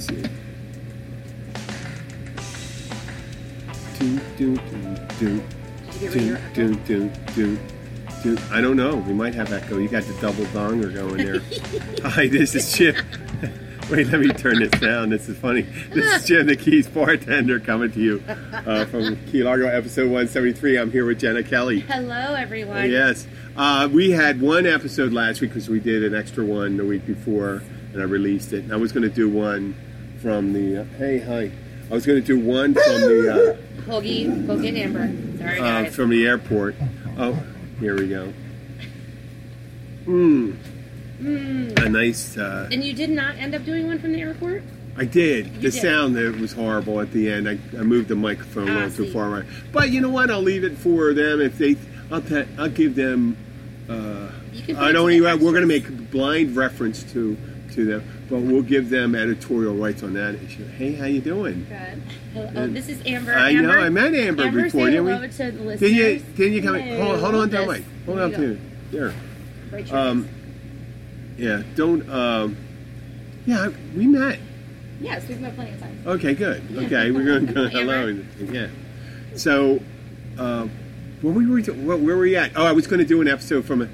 Let's see. Do, do, do, do. Do, do, do, do, do. I don't know. We might have echo. You got the double donger going there. Hi, this is Chip. Wait, let me turn this down. This is funny. This is Jim, the Keys bartender, coming to you uh, from Key Largo, episode 173. I'm here with Jenna Kelly. Hello, everyone. Yes. Uh, we had one episode last week because we did an extra one the week before and I released it. And I was going to do one from the. Uh, hey, hi. I was going to do one from the. Hoagie, go get Amber. Sorry, Uh, uh, guys. from the airport. Oh, here we go. Mmm. A nice. Uh, and you did not end up doing one from the airport? I did. You the did. sound it was horrible at the end. I, I moved the microphone a Ah, little too far away. But you know what? I'll leave it for them if they. I'll ta- I'll give them. Uh, You can put I don't even. We're going to make blind reference to to them, but we'll give them editorial rights on that issue. Hey, how you doing? Good. Hello, oh, this is Amber. I Amber, know. I met Amber, Amber before, didn't we? to the listeners. Didn't you? Didn't you come? Hello. Hold, hold on to the mic. Hold on to it. There. Right Um, yeah. Don't. Um, yeah, we met. Yes, we've met plenty of times. Okay, good. Okay, we're going to go hello. Yeah. So, uh, where were we? Where, where were we at? Oh, I was going to do an episode from. A,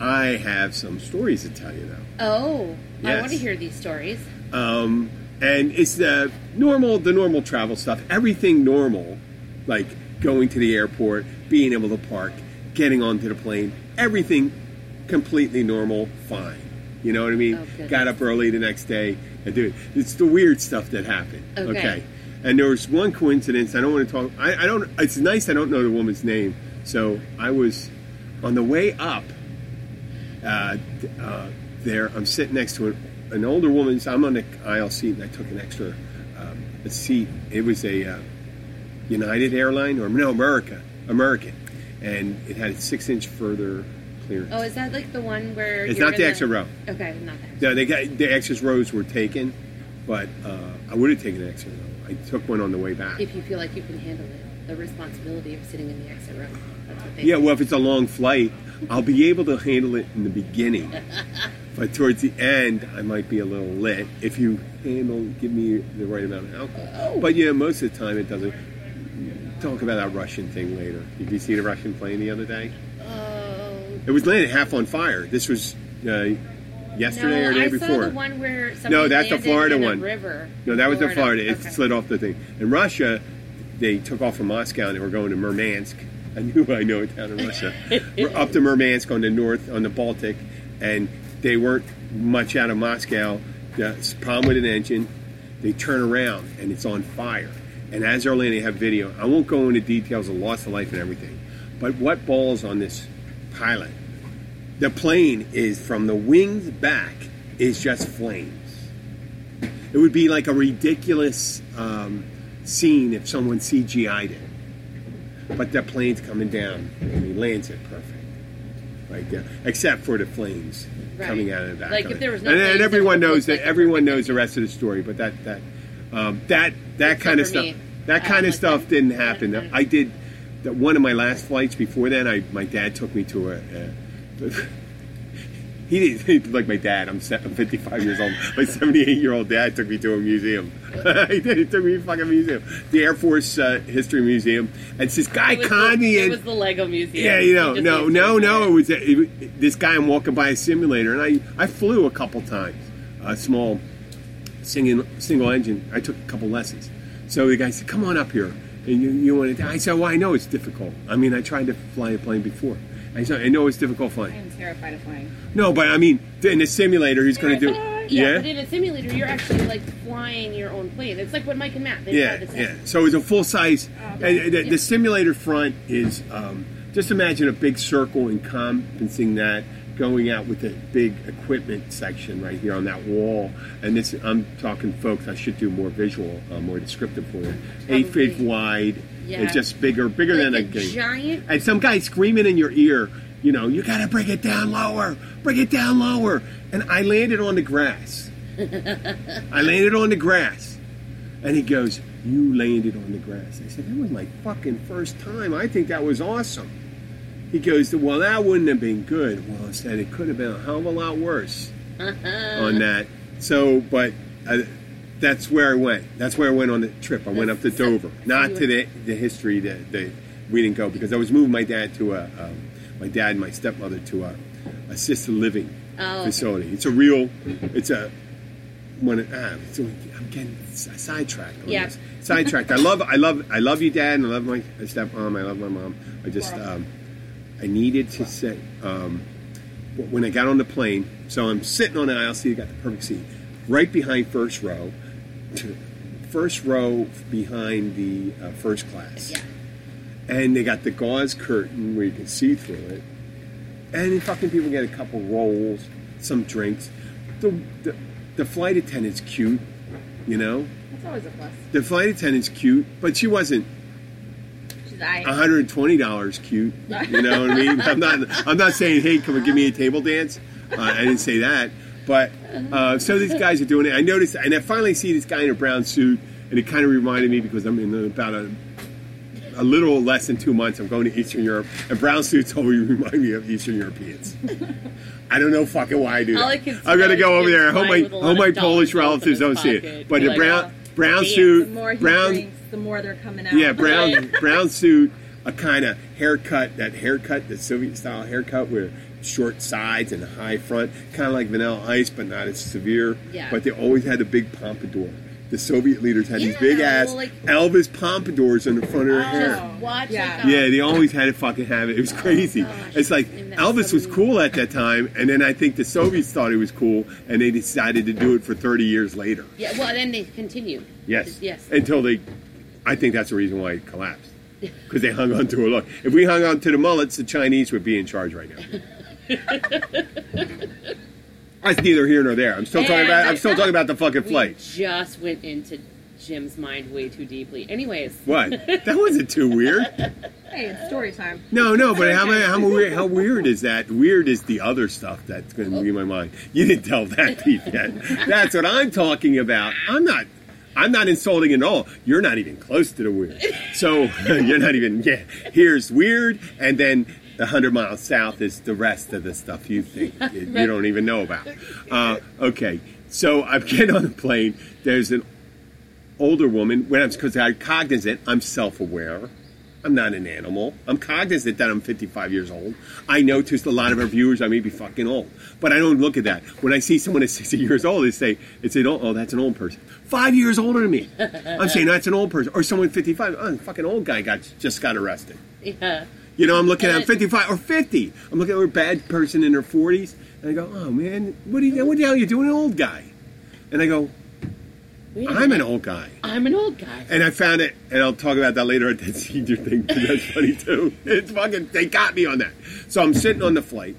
I have some stories to tell you though. Oh, I want to hear these stories. Um, and it's the normal, the normal travel stuff. Everything normal, like going to the airport, being able to park, getting onto the plane. Everything completely normal, fine. You know what I mean? Oh. Got up early the next day and do it. It's the weird stuff that happened. Okay. And there was one coincidence. I don't want to talk. I, I don't. It's nice. I don't know the woman's name. So I was on the way up. Uh, uh, there, I'm sitting next to an, an older woman. So I'm on the aisle seat, and I took an extra um, a seat. It was a uh, United airline or no America, American, and it had a six inch further clearance. Oh, is that like the one where It's not the extra row. Okay, not that. No, they got the extra rows were taken, but uh, I would have taken an extra row. I took one on the way back. If you feel like you can handle it, the responsibility of sitting in the exit row. That's what they Yeah, well, if it's a long flight, I'll be able to handle it in the beginning. but towards the end, I might be a little lit if you handle, give me the right amount of alcohol. But yeah, most of the time it doesn't. Talk about that Russian thing later. Did you see the Russian plane the other day? Oh. It was landed half on fire. This was uh, yesterday no, or the day I before. saw the one where somebody No, that's the Florida one. river. No, that was the Florida. It Okay. slid off the thing. In Russia, they took off from Moscow and they were going to Murmansk. I knew I know a town in Russia. we're up to Murmansk on the north, on the Baltic, and they weren't much out of Moscow. The problem with an engine, they turn around and it's on fire. And as they're landing, they have video. I won't go into details of loss of life and everything, but what balls on this pilot? The plane is from the wings back is just flames. It would be like a ridiculous um, scene if someone CGI'd it. But the plane's coming down and he lands it perfect. Right there. Except for the flames Right. coming out of that. Like if there was no and, and everyone knows that like everyone knows the rest of the story, but that that um, that that Except kind of stuff me. that kind don't of stuff that. didn't happen. I- I did that one of my last flights before then. I my dad took me to a. a he didn't like my dad. I'm, se- I'm 55 years old. My 78 year old dad took me to a museum. he did. He took me to a fucking museum, the Air Force uh, History Museum. And it's this guy It was, conned me the, it was the Lego Museum. Yeah, you know, no, no, no. It was, it was this guy. I'm walking by a simulator, and I I flew a couple times. a small singing single engine. I took a couple lessons. So the guy said, "Come on up here." And you, you want to? I said, "Well, I know it's difficult. I mean, I tried to fly a plane before. I I know it's difficult flying. I'm terrified of flying. No, but I mean, in the simulator, he's going to do. Yeah, Yeah, but in a simulator, you're actually like flying your own plane. It's like what Mike and Matt. They yeah, yeah. So it's a full size. and the, the simulator front is um, just imagine a big circle and encompassing that, going out with a big equipment section right here on that wall. And this, I'm talking, folks. I should do more visual, uh, more descriptive for you. Eight feet wide. Yeah. It's just bigger, bigger Like than a a game. giant- And some guy screaming in your ear. You know, you gotta bring it down lower, bring it down lower. And I landed on the grass. I landed on the grass. And he goes, You landed on the grass. I said, That was my fucking first time. I think that was awesome. He goes, Well, that wouldn't have been good. Well, I said, It could have been a hell of a lot worse on that. So, but uh, that's where I went. That's where I went on the trip. I went up to Dover. Not to the, the history that, that we didn't go because I was moving my dad to a, um, my dad and my stepmother to a assisted living Oh. facility. It's a real, it's a, when it, ah, it's a, I'm getting sidetracked. Yeah. this. Sidetracked. I love, I love, I love you, Dad, and I love my stepmom. I love my mom. I just, um, I needed to say, um, when I got on the plane, so I'm sitting on the aisle seat, I got the perfect seat, right behind first row, first row behind the uh, first class. Yeah. And they got the gauze curtain where you can see through it. And fucking people get a couple rolls, some drinks. The, the, the flight attendant's cute, you know? That's always a plus. The flight attendant's cute, but she wasn't She's I. $120 cute. You know what I mean? I'm not I'm not saying, hey, come and give me a table dance. Uh, I didn't say that. But uh, so these guys are doing it. I noticed, and I finally see this guy in a brown suit, and it kind of reminded me because I'm in about a a little less than two months. I'm going to Eastern Europe, and brown suits always remind me of Eastern Europeans. I don't know fucking why I do that. I can see I'm gonna go over there. I hope my flying with a lot hope my Polish relatives don't see it. But the like, brown oh, brown damn. the suit, more brown drinks, the more they're coming out. yeah, brown brown suit, a kind of haircut, that haircut, the Soviet style haircut with short sides and a high front, kind of like Vanilla Ice, but not as severe. Yeah. But they always had a big pompadour. The Soviet leaders had these big ass well, like- Oh. Elvis pompadours in the front of their oh, hair. Watch Yeah. like Yeah, they always had to fucking have it. It was oh, crazy. Oh, gosh. it's like Elvis was cool at that time, and then I think the Soviets thought it was cool, and they decided to do it for 30 years later. Yeah, well, then they continue. Yes. Yes. Until they, I think that's the reason why it collapsed. Because they hung on to it. Look, if we hung on to the mullets, the Chinese would be in charge right now. That's neither here nor there. I'm still talking about. I'm still talking about the fucking We flight. just went into Jim's mind way too deeply. Anyways, What? That wasn't too weird. Hey, it's story time. No, no, but how how weird, how weird is that? Weird is the other stuff that's going to be in my mind. You didn't tell that piece yet. That's what I'm talking about. I'm not. I'm not insulting at all. You're not even close to the weird. So you're not even. Yeah. Here's weird, and then the hundred miles south is the rest of the stuff you think you you don't even know about. Uh, okay, so I'm getting on the plane. There's an older woman. When I'm because I'm cognizant, I'm self-aware. I'm not an animal. I'm cognizant that I'm 55 years old. I know to a lot of our viewers I may be fucking old, but I don't look at that. When I see someone that's 60 years old, they say, "It's an old, oh, that's an old person." Five years older than me. I'm saying that's an old person, or someone 55. Oh, fucking old guy got just got arrested. yeah. You know, I'm looking at 55 or 50. I'm looking at a bad person in their 40s, and I go, "Oh man, what do you, what the hell are you doing, an old guy?" And I go, "I'm an old guy." I'm an old guy. And I found it, and I'll talk about that later at that senior thing. That's funny too. It's fucking. They got me on that. So I'm sitting on the flight,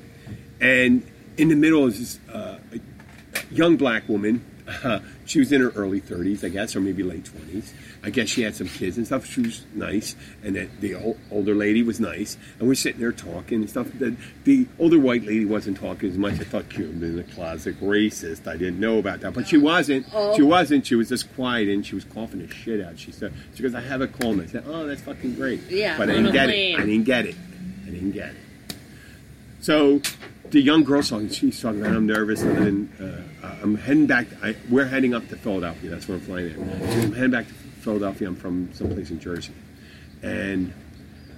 and in the middle is this uh, a young black woman. Uh, she was in her early 30s, I guess, or maybe late 20s. I guess she had some kids and stuff. She was nice, and the, the ol- older lady was nice. And we're sitting there talking and stuff. The, the older white lady wasn't talking as much. I thought would been a classic racist. I didn't know about that, but she wasn't. She wasn't. She was just quiet, and she was coughing the shit out. She said, "She goes, I have a cold." I said, "Oh, that's fucking great." Yeah, but I didn't get it. I didn't get it. I didn't get it. So the young girl's talking. She's talking about I'm nervous, and then uh, I'm heading back. I, we're heading up to Philadelphia. That's where I'm flying in. I'm heading back to Philadelphia. I'm from someplace in Jersey, and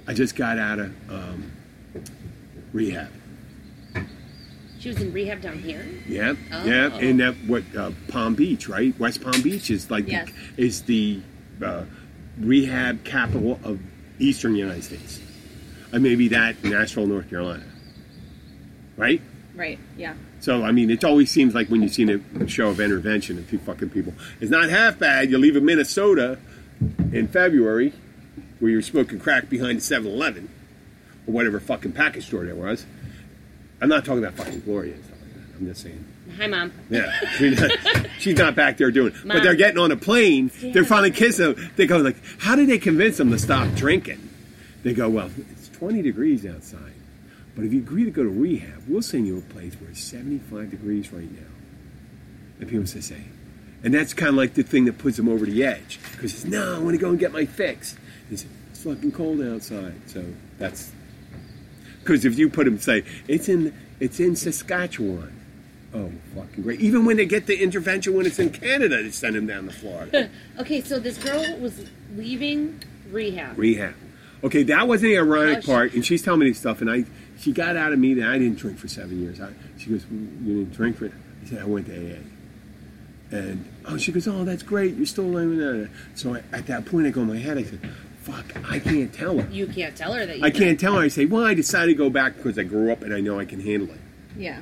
I just got out of um, rehab. She was in rehab down here. Yeah, Oh. yeah, and that what uh, Palm Beach, right? West Palm Beach is like Yes. the, is the uh, rehab capital of Eastern United States. And maybe that Nashville, North Carolina, right? Right. Yeah. So I mean, it always seems like when you've seen a show of intervention and two fucking people, it's not half bad. You leave a Minnesota in February where you're smoking crack behind a 7-Eleven or whatever fucking package store there was. I'm not talking about fucking Gloria and stuff like that. I'm just saying. Hi, mom. Yeah, she's not, she's not back there doing. it. But they're getting on a plane. Yeah. They're finally kissing. them. They go like, "How did they convince them to stop drinking?" They go, "Well, it's 20 degrees outside, but if you agree to go to rehab, we'll send you a place where it's 75 degrees right now." And people say, "Say," and that's kind of like the thing that puts them over the edge because it's no, I want to go and get my fix. It's, it's fucking cold outside, so that's because if you put them say it's in it's in Saskatchewan. Oh, fucking great! Even when they get the intervention when it's in Canada, they send them down to Florida Okay, so this girl was leaving rehab. rehab. Okay, that wasn't the ironic Oh, part, and she's telling me this stuff, and I she got out of me that I didn't drink for seven years. I, she goes, "You didn't drink for?" I said, "I went to AA." And oh, she goes, "Oh, that's great. You're still living there." So I, at that point, I go in my head. I said, "Fuck, I can't tell her. you can't tell her that you I can't tell her." I say, "Well, I decided to go back because I grew up and I know I can handle it." Yeah.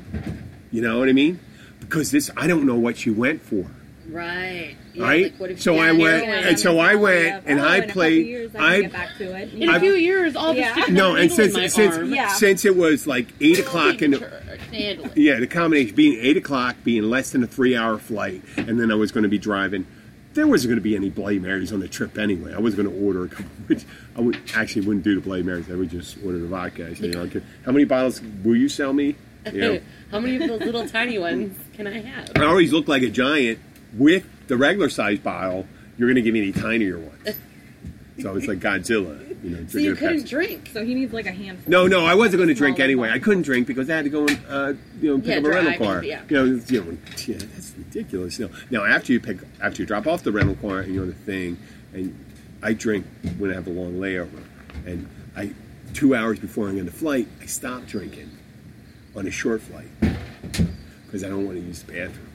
You know what I mean? Because this, I don't know what she went for. Right. Yeah, Right? like, So I went- and so I went and Oh, I in a couple played- I, I- get back to it. In a few years, all Yeah. this No, and since my since arm. Yeah. since it was like eight o'clock in the yeah, the combination being eight o'clock, being less than a three-hour flight, and then I was going to be driving. There wasn't going to be any Bloody Marys on the trip anyway. I was going to order a couple. Which I would actually wouldn't do the Bloody Marys. I would just order the vodka. I said, you know, okay, how many bottles will you sell me? You know, How many of those little tiny ones can I have? I always look like a giant with the regular size bottle. You're going to give me any tinier ones. So it's like Godzilla, you know. So you couldn't drink. So he needs like a handful. No, no, I wasn't going to drink anyway. I couldn't drink because I had to go and uh, you know pick Yeah, up a rental drive car. yeah. You know, you know, yeah, that's ridiculous. You know, now after you pick, after you drop off the rental car and you're on the thing, and I drink when I have a long layover, and I two hours before I'm on the flight, I stop drinking on a short flight because I don't want to use the bathroom.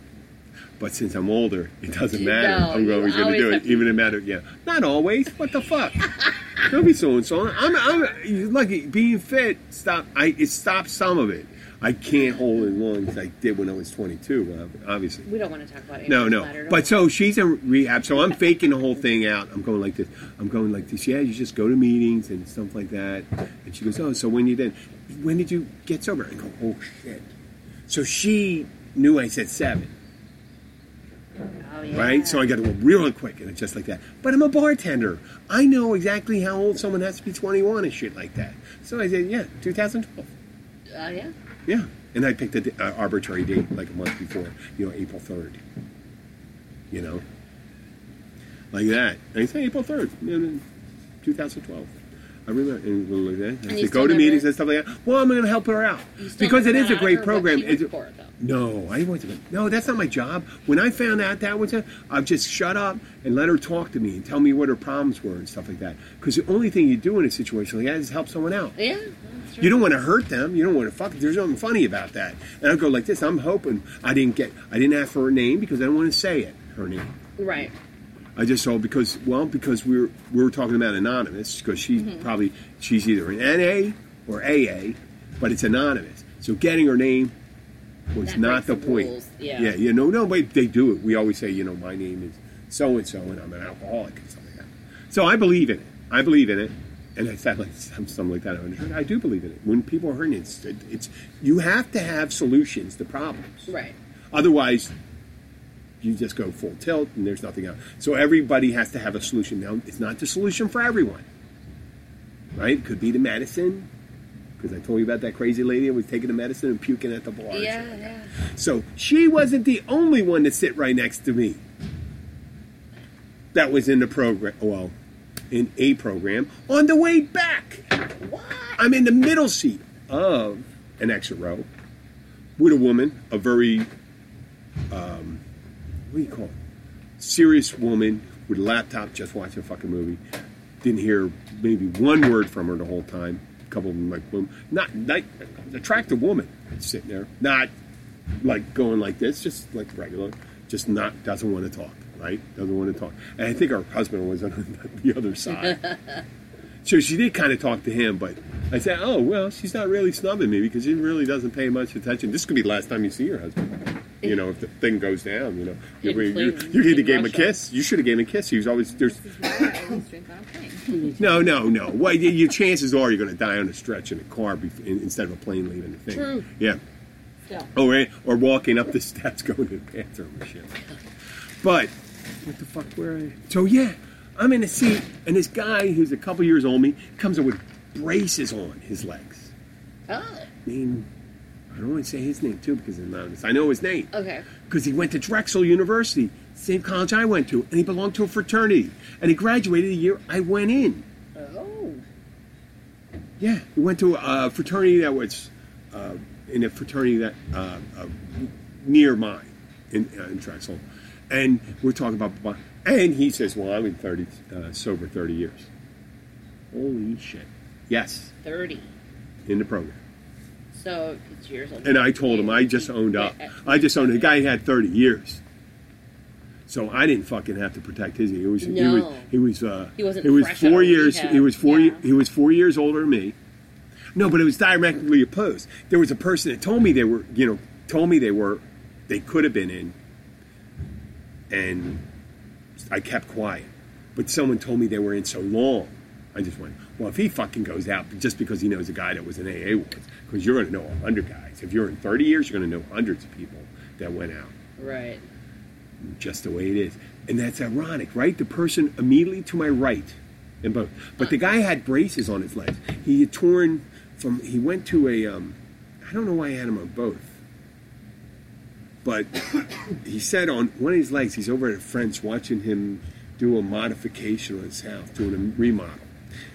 But since I'm older, it doesn't No, matter. I'm always going to do it, even in matter. Yeah, not always. What the fuck? Don't be so and so. I'm, I'm lucky. Being fit, stop. I it stopped some of it. I can't hold it long as I did when I was 22. uh, Obviously, We don't want to talk about it. no, no. But so she's in rehab. So I'm faking the whole thing out. I'm going like this. I'm going like this. Yeah, you just go to meetings and stuff like that. And she goes, oh, so when you did, when did you get sober? I go, oh shit. So she knew I said seven, oh, yeah. right? So I got to go real quick, and it's just like that. But I'm a bartender. I know exactly how old someone has to be 21 and shit like that. So I said, yeah, 2012. Uh, yeah. Yeah. And I picked an uh, arbitrary date like a month before, you know, April 3rd. You know? Like that. And I said, April 3rd, you 2012. I remember, and like that. I And said, you go to meetings and stuff like that. Well, I'm going to help her out. Because it is a great program. It's- worked for, though. no, I wasn't. No, that's not my job. When I found out that was it, I've just shut up and let her talk to me and tell me what her problems were and stuff like that. Because the only thing you do in a situation like that is help someone out. Yeah. You don't want to hurt them. You don't want to fuck. There's nothing funny about that. And I'll go like this. I'm hoping I didn't get. I didn't ask for her name because I don't want to say it. Her name. Right. I just told because well because we were we were talking about anonymous because she's Mm-hmm. probably she's either an NA or AA, but it's anonymous. So getting her name was That not the the point. yeah. yeah, you know, no, but they do it. We always say, you know, my name is so and so, and I'm an alcoholic and stuff like that. So I believe in it. I believe in it. And I said like something like that. I do believe in it. When people are hurting, it's, it's you have to have solutions to problems. Right. Otherwise, you just go full tilt and there's nothing else. So everybody has to have a solution. Now, it's not the solution for everyone, right? It Could be the medicine, because I told you about that crazy lady that was taking the medicine and puking at the bar. Yeah, yeah. So she wasn't the only one to sit right next to me. That was in the program. Well, in a program on the way back. What? I'm in the middle seat of an exit row with a woman, a very, um, what do you call it? Serious woman with a laptop, just watching a fucking movie. Didn't hear maybe one word from her the whole time. Couple of them like boom, not like attractive woman sitting there, not like going like this, just like regular, just not doesn't want to talk, right? Doesn't want to talk. And I think her husband was on the other side. so she did kind of talk to him, but I said, oh well, she's not really snubbing me because she really doesn't pay much attention. This could be the last time you see your husband. You know, if the thing goes down, you know, you, In you, you either in gave him a kiss. You should have gave him a kiss. He was always there's This is why I always drink on a plane. no, no, no. Well, y- your chances are you're going to die on a stretch in a car bef- in, instead of a plane leaving the thing. True. Yeah. Still. Oh, right. Or walking up the steps going to the bathroom and shit. But what the fuck? Where I? So yeah, I'm in a seat, and this guy who's a couple years older than me comes up with braces on his legs. Oh, I mean, I don't want to say his name too because I'm honest. I know his name okay. because he went to Drexel University, same college I went to, and he belonged to a fraternity, and he graduated the year I went in. Oh, Yeah, he went to a fraternity that was uh, in a fraternity that uh, uh, near mine in, uh, in Drexel, and we're talking about. And he says, "Well, I'm in thirty uh, sober thirty years." Holy shit! Yes, 30. in the program. So it's years old. And I told him I just owned up. I just owned. The guy had thirty years, so I didn't fucking have to protect his. He was. He was. No. He was. Uh, He wasn't It was four years. He was four. Yeah. He was four years older than me. No, but it was diametrically opposed. There was a person that told me they were. You know, told me they were. They could have been in. And I kept quiet. But someone told me they were in so long. I just went, well, if he fucking goes out just because he knows a guy that was in AA once, because you're going to know a hundred guys. If you're in 30 years, you're going to know hundreds of people that went out. Right. Just the way it is. And that's ironic, right? The person immediately to my right, in both. But the guy had braces on his legs. He had torn from, he went to a, um, I don't know why I had him on both. But he said on one of his legs, he's over at a friend's watching him do a modification on his house, doing a remodel.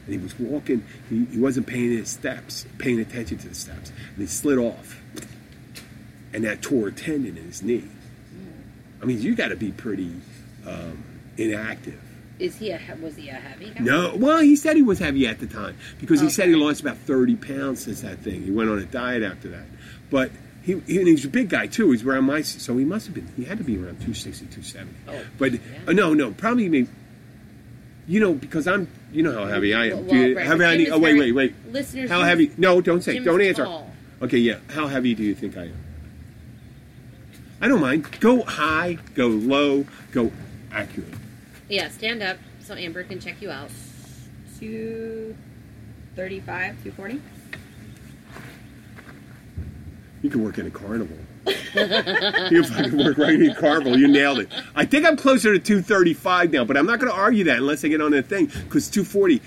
And he was walking, he, he wasn't paying his steps, paying attention to the steps. And he slid off. And that tore a tendon in his knee. I mean, you got to be pretty um, inactive. Is he a was he a heavy guy? No, well, he said he was heavy at the time because he said he lost about thirty pounds since that thing. He went on a diet after that, but he, he and he's a big guy too. He's around my so he must have been. He had to be around 260, 270. Oh, but yeah. uh, no, no, probably maybe. You know, because I'm. You know how heavy I am. Well, Do you- right, how but heavy? Jim Oh wait, wait, wait. Listeners, How heavy? No, don't say. Jim's don't answer. tall. Okay, yeah. How heavy do you think I am? I don't mind. Go high, go low, go accurate. Yeah, stand up so Amber can check you out. 235, 240. You can work in a carnival. you fucking work right in a carnival. You nailed it. I think I'm closer to 235 now, but I'm not going to argue that unless I get on that thing because 240.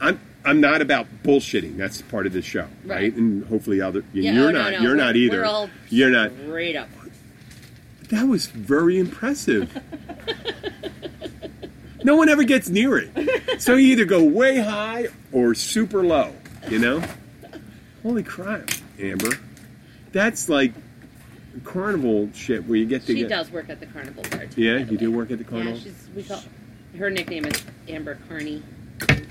I'm I'm not about bullshitting. That's part of this show, right? Right. And hopefully other. Yeah, you're oh, no, not. no, You're we're- not either. we're all you're not. Straight up. That was very impressive. no one ever gets near it. So you either go way high or super low, you know? Holy crap, Amber. That's like carnival shit where you get to She get. does work at the carnival bar. Too, Yeah, by the you do work at the carnival? Yeah, she's we call her nickname is Amber Carney.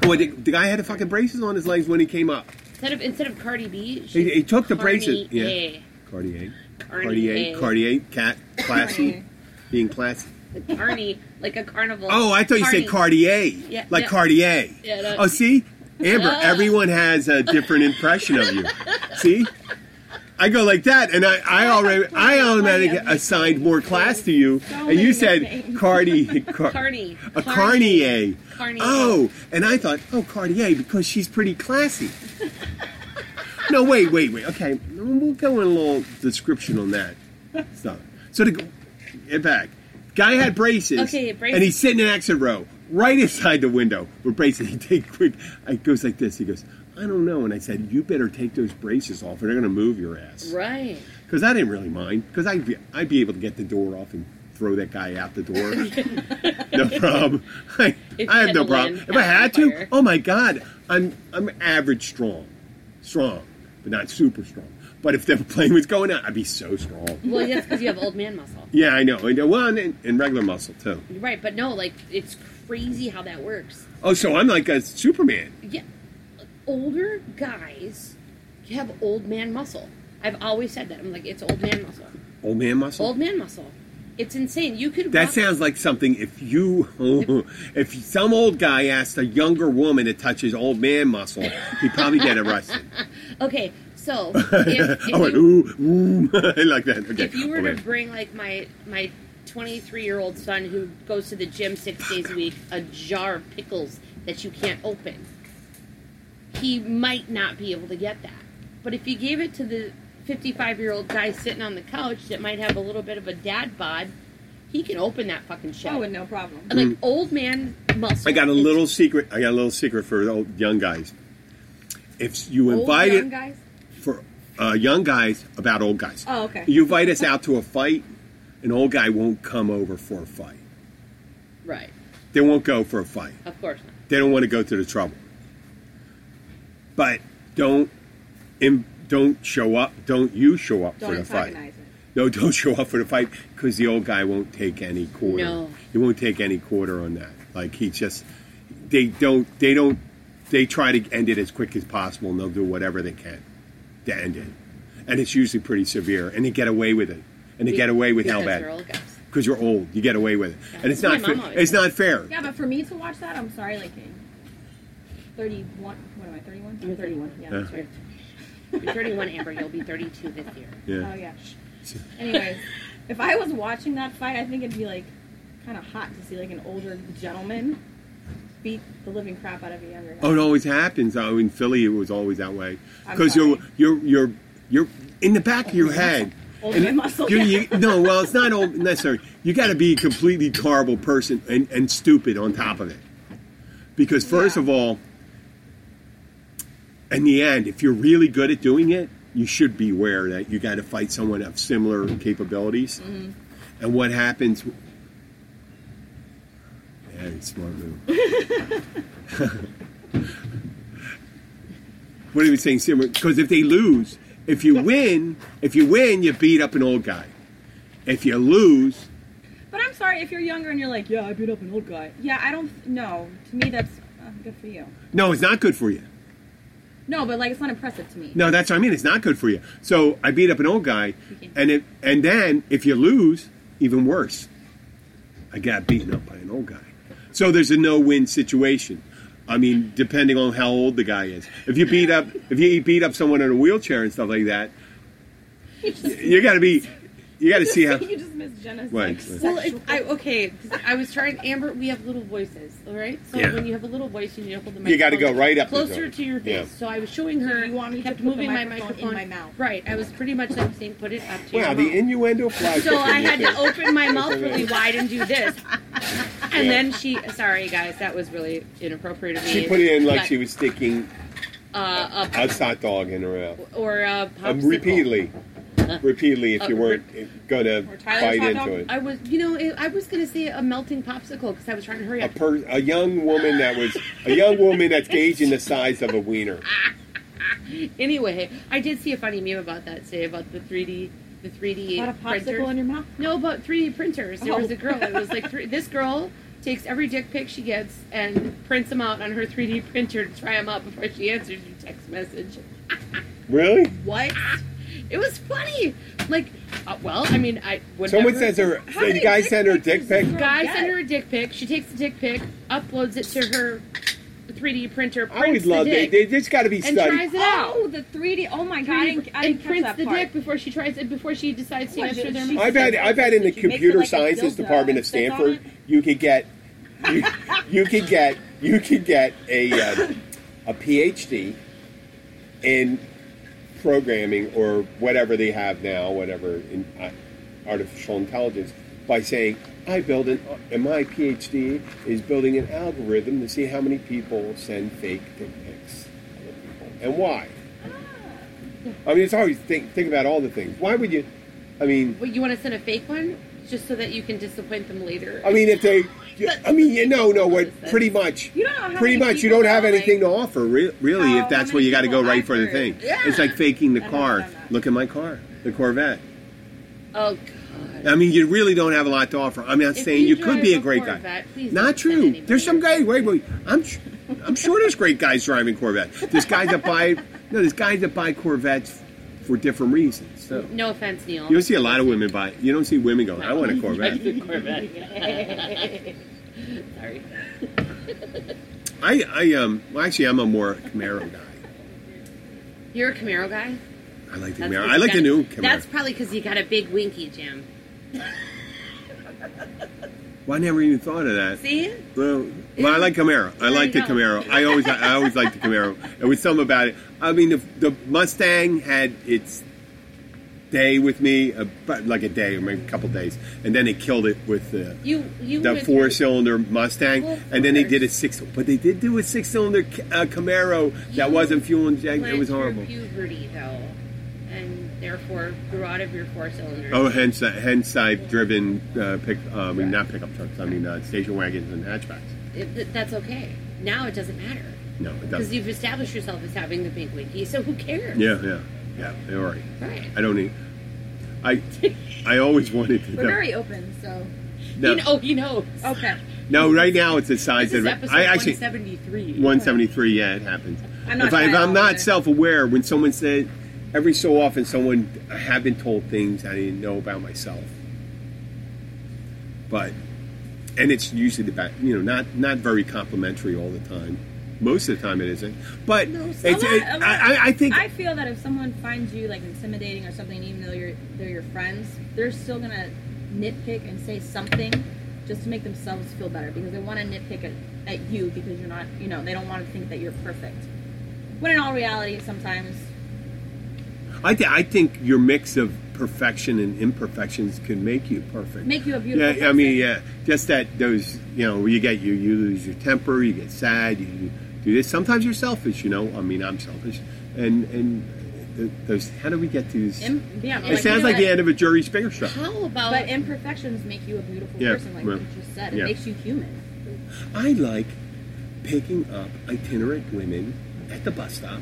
Oh, the, the guy had the fucking braces on his legs when he came up. Instead of instead of Cardi B, He, she's he took the Carney braces. Yeah. A. Cartier. Carney Cartier. A. Cartier. Cat. Classy. Being classy. Carney, like a carnival. Oh, I thought you said Cartier. Yeah, like yeah. Cartier. Yeah, no. Oh, see? Amber, everyone has a different impression of you. See? I go like that, and I, I already, I automatically assigned more class to you, and you said. Cardi, Car, Carney. a. Carnier. Carnier. Oh, and I thought, oh, Cartier, because she's pretty classy. no, wait, wait, wait. Okay, we'll go in a little description on that stuff. So to get back, guy had braces, Okay, braces. and he's sitting in exit row, right inside the window with braces. He take quick. I goes like this. He goes, I don't know. And I said, you better take those braces off, or they're going to move your ass. Right. Because I didn't really mind. Because I'd be, I'd be able to get the door off and throw that guy out the door. no problem. I, I have no problem. If I had to, fire. oh my God, I'm I'm average strong, strong, but not super strong. But if the plane was going out, I'd be so strong. Well, that's because you have old man muscle. Yeah, I know. I know. Well, and, and regular muscle too. Right, but no, like it's crazy how that works. Oh, so I'm like a Superman. Yeah. Older guys have old man muscle. I've always said that. I'm like, it's old man muscle. Old man muscle. Old man muscle. It's insane. You could. That sounds like something if you if some old guy asked a younger woman to touch his old man muscle, he'd probably get arrested. Okay, so if, if I went you, ooh ooh like that. Okay. if you were Oh, to bring like my my 23 year old son who goes to the gym six days a week a jar of pickles that you can't open, he might not be able to get that. But if you gave it to the 55 year old guy sitting on the couch that might have a little bit of a dad bod, he can open that fucking shit. Oh, with no problem. like old man muscle. I got a little secret. I got a little secret for old, young guys. If you Old invite young it guys. for uh, young guys about old guys, Oh, okay. you invite us out to a fight, an old guy won't come over for a fight. right. They won't go for a fight. Of course not. They don't want to go to the trouble. But don't im- don't show up. Don't you show up Don't for the fight? antagonize it. No, don't show up for the fight because the old guy won't take any quarter. No. He won't take any quarter on that. Like he just they don't they don't they try to end it as quick as possible and they'll do whatever they can to end it. And it's usually pretty severe and they get away with it. And they get away with how Because bad? they're old guys. Because you're old. You get away with it. And it's My not fair. It's not fair. Yeah, but for me to watch that, I'm sorry, like, 31. What am I, 31? You're 31. Yeah, Yeah. that's right. You're 31, Amber. You'll be 32 this year. Yeah. Oh, yeah. Anyways, if I was watching that fight, I think it'd be, like, kind of hot to see, like, an older gentleman beat the living crap out of a younger guy. Oh, it always happens. Oh, in Philly, it was always that way. I'm Because you're sorry. you're you're you're in the back of your head. Old man muscle, you- yeah. you- no, well, it's not old necessary. You got to be a completely horrible person and, and stupid on top of it. Because first Yeah. of all, in the end, if you're really good at doing it, you should be aware that you got to fight someone of similar capabilities. Mm-hmm. And what happens? Yeah, smart move. what are you saying, similar? Because if they lose, if you win, if you win, you beat up an old guy. If you lose, But I'm sorry, if you're younger and you're like, yeah, I beat up an old guy. Yeah, I don't. No, to me that's uh, good for you. no, it's not good for you. No, but like it's not impressive to me. No, that's what I mean. It's not good for you. So I beat up an old guy, and it, and then if you lose, even worse. I got beaten up by an old guy. So there's a no-win situation. I mean, depending on how old the guy is. If you beat up, if you beat up someone in a wheelchair and stuff like that, you got to be, you got to see how. you just missed Jenna's What? like, Well, sexual- I, okay, 'cause I was trying. Amber, we have little voices, all right. So Yeah. when you have a little voice, you need to hold the mic. You gotta go right up closer to your face. yeah. So I was showing her. You want me to kept put the moving my microphone microphone in my mouth? Right. I was pretty much like saying, put it up to your Wow, mouth. the innuendo flies. so I had to open my mouth really wide and do this. And then she, sorry guys, that was really inappropriate of me. She put it in like But, she was sticking uh, a hot dog in her mouth. or a Um, repeatedly, repeatedly, if Uh, you weren't going to Or bite into dog? it. I was, you know, it, I was gonna say a melting popsicle because I was trying to hurry a up. per, a young woman that was a young woman that's gauging the size of a wiener. Anyway, I did see a funny meme about that. Say about the 3D, the 3D Got a popsicle printers. in your mouth? No, about 3D printers. There was Oh. a girl. It was like three, this girl takes every dick pic she gets and prints them out on her 3D printer to try them out before she answers your text message. Really? What? It was funny. Like, uh, well, I mean, I would. Someone never- says her. How The many guy sent her pics dick pic. Guy sent her a dick pic. She takes the dick pic, uploads it to her 3D printer, I always prints the love they, dick, they just got to be and studied. tries it out. Oh, the 3D. Oh my god, I didn't, I and didn't catch prints the part. dick before she tries it before she decides to What, answer did their. I've had I've had in the Did you make it computer like sciences department of and stick on Stanford. You could get you, you could get you could get a uh, a PhD in programming or whatever they have now, whatever in uh, artificial intelligence, by saying I build an and my PhD is building an algorithm to see how many people send fake dick pics to other people and why. I mean, it's always think think about all the things. Why would you? I mean, Well, you want to send a fake one just so that you can disappoint them later. I mean, if they, I mean, you know, no, what? Pretty much, You don't know pretty much, you don't have anything to offer, re- really. If that's where you got to go right for the thing. It's like faking the car. never done that. Look at my car, the Corvette. oh God. I mean, you really don't have a lot to offer. I'm not If saying you you could drive be a a great guy. Corvette, please Not don't send true. anybody There's some guy. Wait, wait. I'm. I'm sure there's great guys driving Corvettes. There's guys that buy no, there's guys that buy Corvettes for different reasons. So No offense, Neil. you don't see a lot of women buy. You don't see women going, "I want a Corvette." Corvette. Sorry. I, I um, well, actually, I'm a more Camaro guy. You're a Camaro guy? I like the That's Camaro. I like the new Camaro. That's probably because you got a big winky, Jim. well, I never even thought of that. See? Well, well, I like Camaro. I like the go. Camaro. I always, I always liked the Camaro. There was something about it. I mean, the, the Mustang had its day with me, about like a day or maybe a couple days, and then they killed it with the You you the four cylinder Mustang, Well, and then they did a six. But they did do a six cylinder uh, Camaro that You wasn't fuel injected. It was horrible. puberty though, and therefore grew out of your four cylinders. Oh, hence, uh, hence I've driven uh, pick. Uh, I mean, not pickup trucks. I mean, uh, station wagons and hatchbacks. It- that's okay. Now it doesn't matter No, it because doesn't. you've established yourself as having the big winky. So who cares? Yeah, yeah, yeah. You're right. Right. I don't need. I I always wanted to. We're know. very open, so no, You know, he knows. okay. no, right now it's the size This is of episode I actually 173. 173. Yeah, it happens. I'm not if, I, if I'm not self-aware, when someone said, every so often, someone I have been told things I didn't know about myself. But, and it's usually the back, you know, not not very complimentary all the time. Most of the time, it isn't. But No, it's, lot- it- lot- I, I- I think I feel that if someone finds you like intimidating or something, even though you're they're your friends, they're still gonna nitpick and say something just to make themselves feel better because they want to nitpick at, at you because you're not, you know, they don't want to think that you're perfect. When in all reality, sometimes I, th- I think your mix of perfection and imperfections can make you perfect. make you a beautiful. Yeah, I mean, yeah, just that those, you know, you get you you lose your temper, you get sad, you, you do this. Sometimes you're selfish, you know. I mean, I'm selfish, and and th- those. How do we get to this? Im- yeah, it sounds like the end of a Jerry Springer show. How about But imperfections make you a beautiful Yeah, person, like well, you just said. It yeah. makes you human. I like picking up itinerant women at the bus stop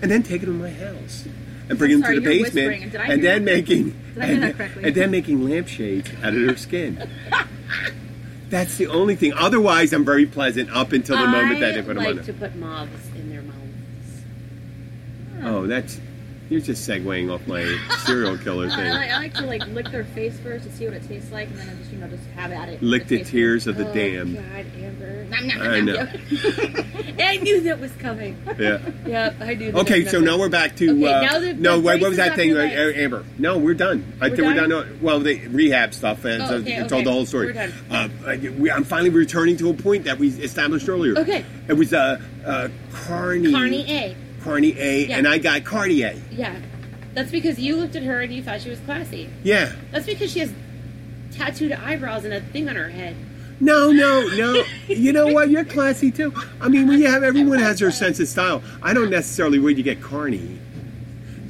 and then taking them to my house and bringing sorry, them to the basement I and then that? making I and, and then making lampshades out of their skin. That's the only thing. Otherwise, I'm very pleasant up until the moment that I they put like them on. to put moths in their mouths. Oh, that's you're just segueing off my serial killer thing. like, I like to like lick their face first to see what it tastes like, and then I just you know just have at it. Lick the taste tears of the oh, damned. God, Amber. Nom, nom, I know. I knew that was coming. Yeah. Yep, I knew. That Okay, so now we're back to Okay, uh, now that no. the What, was that thing, your uh. Amber? No, we're done. I We're think we're done? done. Well, the rehab stuff. And Oh, so okay, told the whole story. We're done. Uh, I- we, I'm finally returning to a point that we established earlier. Okay. It was uh, uh, Carney. Carney A. Carney A, Yeah. and I got Cartier. Yeah, that's because you looked at her and you thought she was classy. Yeah. That's because she has tattooed eyebrows and a thing on her head. No, no, no. you know what? You're classy too. I mean, when you have everyone has their sense of style. I don't necessarily where you get Carney.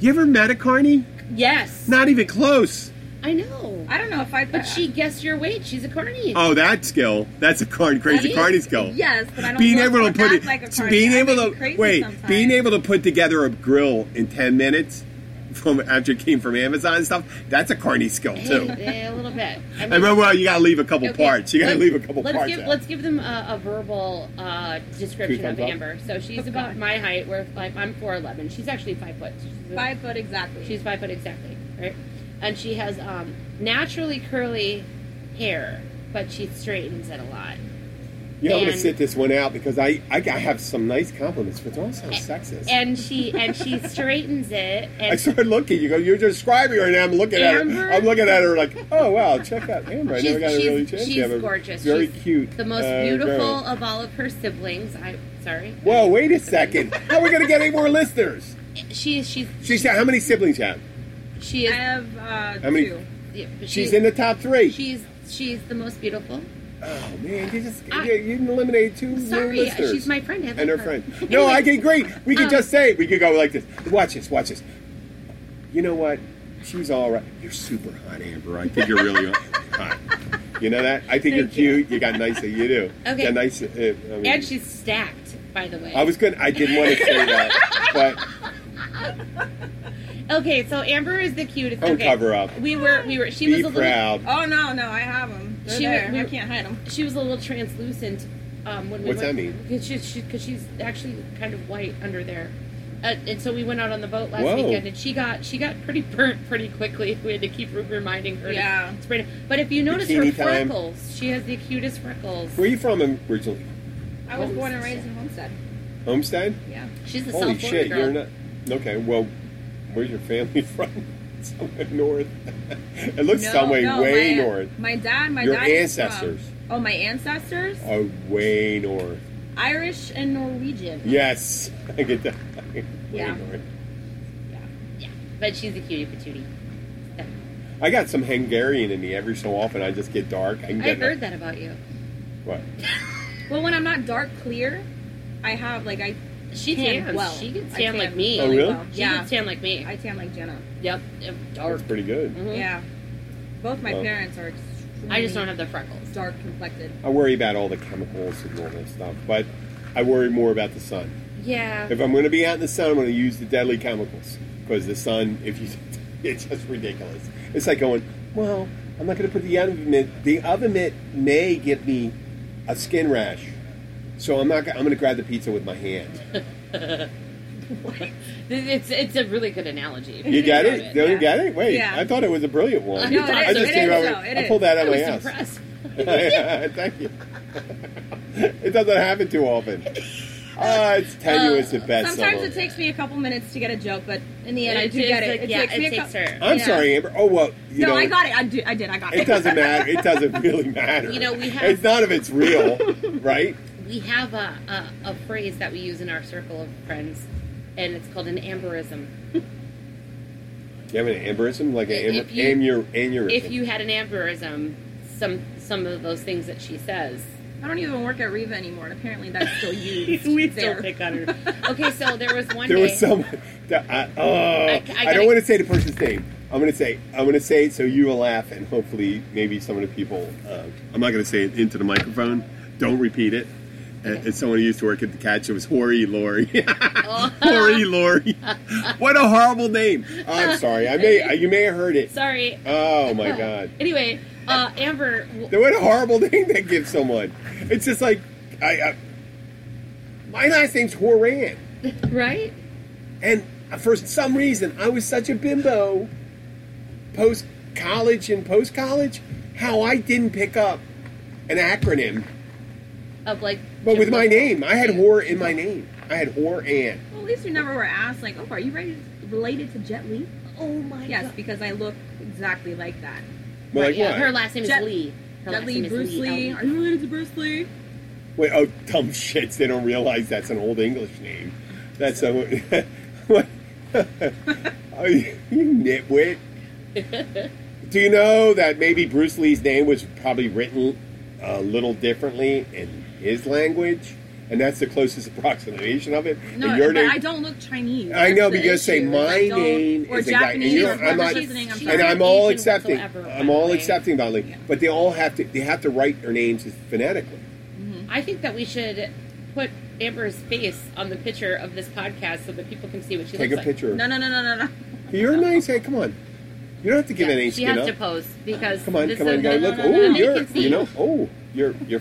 You ever met a Carney? Yes, Not even close. I know. I don't know if I. But she guessed your weight. She's a carny. Oh, that skill. That's a car- crazy That Carney is- skill. Yes, but I don't. being able to put it, like a carny. being I able make you to crazy wait, sometimes. being able to put together a grill in ten minutes from after it came from Amazon and stuff. That's a carny skill too. Hey, a little bit. I And well, well, you got to leave a couple okay, parts. You got to let's- leave a couple let's parts. Give, out. let's give them a, a verbal uh, description of thumbs up? Amber. So she's about my height. We're like I'm four eleven. She's actually five foot. She's Five foot exactly. She's five foot exactly, right? And she has um, naturally curly hair, but she straightens it a lot. you know, I'm going to sit this one out because I, I, I have some nice compliments, but all sound sexist. And she and she straightens it. I started looking. You go. You're describing her, and I'm looking at her. I'm looking at her like, oh wow, check out Amber. I never got a really chance. she's to gorgeous. Very She's cute. The most uh, beautiful girl. of all of her siblings. I'm sorry. Whoa, wait a second. How are we going to get any more listeners? She she's She's how many siblings you have? She I is. have uh, How many- two. yeah, but She's in the top three. She's she's the most beautiful. Oh man, you just I- you, you eliminated two new Sorry, listeners. she's my friend. I and her friend. No, Anyway, I can agree. We could um, just say. We could go like this. Watch this. Watch this. You know what? She's all right. You're super hot, Amber. I think you're really hot. You know that? I think you're Thank you. cute. You got nice. You do. Okay. Got nice. Uh, I mean, And she's stacked, by the way. I was good. I didn't want to say that, but okay, so Amber is the cutest. Don't okay. cover up. We were we were. She be was a little. proud. Oh no, no, I have them. They're She there. we- I can't hide them. She was a little translucent Um, when we What's went, that mean? Because she's, she, 'cause she's actually kind of white under there. Uh, and so we went out on the boat last Whoa. weekend, and she got she got pretty burnt pretty quickly. We had to keep reminding her. Yeah. To spray it. But if you notice Bikini her time. freckles, she has the cutest freckles. Where are you from originally? I was born and raised in Homestead. Homestead? Yeah. She's a Holy South Florida shit, girl. you're not. Okay, well, where's your family from? somewhere north. it looks somewhere no, way my, north. My dad, my Your dad is from- ancestors. oh, my ancestors? are way north. Irish and Norwegian. Yes, I get that. Way Yeah. north. Yeah, yeah. but she's a cutie patootie. I got some Hungarian in me every so often. I just get dark. I I heard that about you. What? Well, when I'm not dark clear, I have like I She tan tans. well. She can I tan like me. Oh, really? well. She Yeah. gets tan like me. I tan like Jenna. Yep. yep. Dark. That's pretty good. Mhm. Yeah. Both my Well. parents are extremely I just don't have the freckles. dark complected. I worry about all the chemicals and all that stuff, but I worry more about the sun. Yeah. If I'm going to be out in the sun, I'm going to use the deadly chemicals because the sun, if you, it's just ridiculous. It's like going, well, I'm not going to put the oven mitt. The oven mitt may give me a skin rash, so I'm not. gonna- I'm going to grab the pizza with my hand. It's it's a really good analogy. You get think it? Don't you Yeah. get it? Wait, Yeah. I thought it was a brilliant one. No, it I is. just It came is, out. though. It I pulled that out of my ass. impressed. Thank you. it doesn't happen too often. Ah, it's tenuous at best. Sometimes somehow. it takes me a couple minutes to get a joke, but in the end, I do is get it. like- it yeah, takes it me a takes her. I'm Yeah. sorry, Amber. Oh well, you no, know. I got it. I, do, I did. I got it. It doesn't matter. It doesn't really matter. You know, we have- It's not if it's real, right? We have a, a a phrase that we use in our circle of friends, and it's called an amberism. You have an aneurysm, like an If amber, you- amur, aneurysm. If you had an amberism, some some of those things that she says. I don't even work at Riva anymore, and apparently that's still used. we there. still pick on her. Okay, so there was one there day. was some. That, I, oh, I, I don't want to say the person's name. I'm going to say I'm going to say it so you will laugh, and hopefully, maybe some of the people. Uh, I'm not going to say it into the microphone. Don't repeat it. Uh, It's someone who used to work at the catch. It was Hori Lori. Hori Lori. what a horrible name. Oh, I'm sorry. I may you may have heard it. Sorry. Oh my god. Anyway, uh, Amber. What a horrible name they give someone. It's just like I. I my last name's Horan, Right? and for some reason I was such a bimbo. Post college and post college, how I didn't pick up an acronym, Of like. But with my name, I had Hor in my name. I had Hor and. Well, at least you never were asked, like, oh, are you ready, related to Jet Li? Oh my Yes, god. because I look exactly like that. But like yeah, what? her last name is Jet- Lee. Her Jet last Li, name is Bruce Lee. Lee. Are you related to Bruce Lee? Wait, oh, dumb shits! They don't realize that's an old English name. That's a what? oh, you nitwit! Do you know that maybe Bruce Lee's name was probably written a little differently in his language, and that's the closest approximation of it? No, and your but name, I don't look Chinese. I know, That's the but you say my I name or is exact- and Japanese you or know, I'm not- I'm and. I'm all Asian accepting. whatsoever, I'm all way. accepting, Dolly. But they all have to. They have to write their names phonetically. Mm-hmm. I think that we should put Amber's face on the picture of this podcast so that people can see what she Take looks like. Take a picture. No, no, no, no, no, no. You're nice. Hey, come on. You don't have to give like. any Yeah, she has up. to pose because Come on, this come on, is- guys. no, Look. no, Oh, no, no, you're. You know. Oh, you're. You're.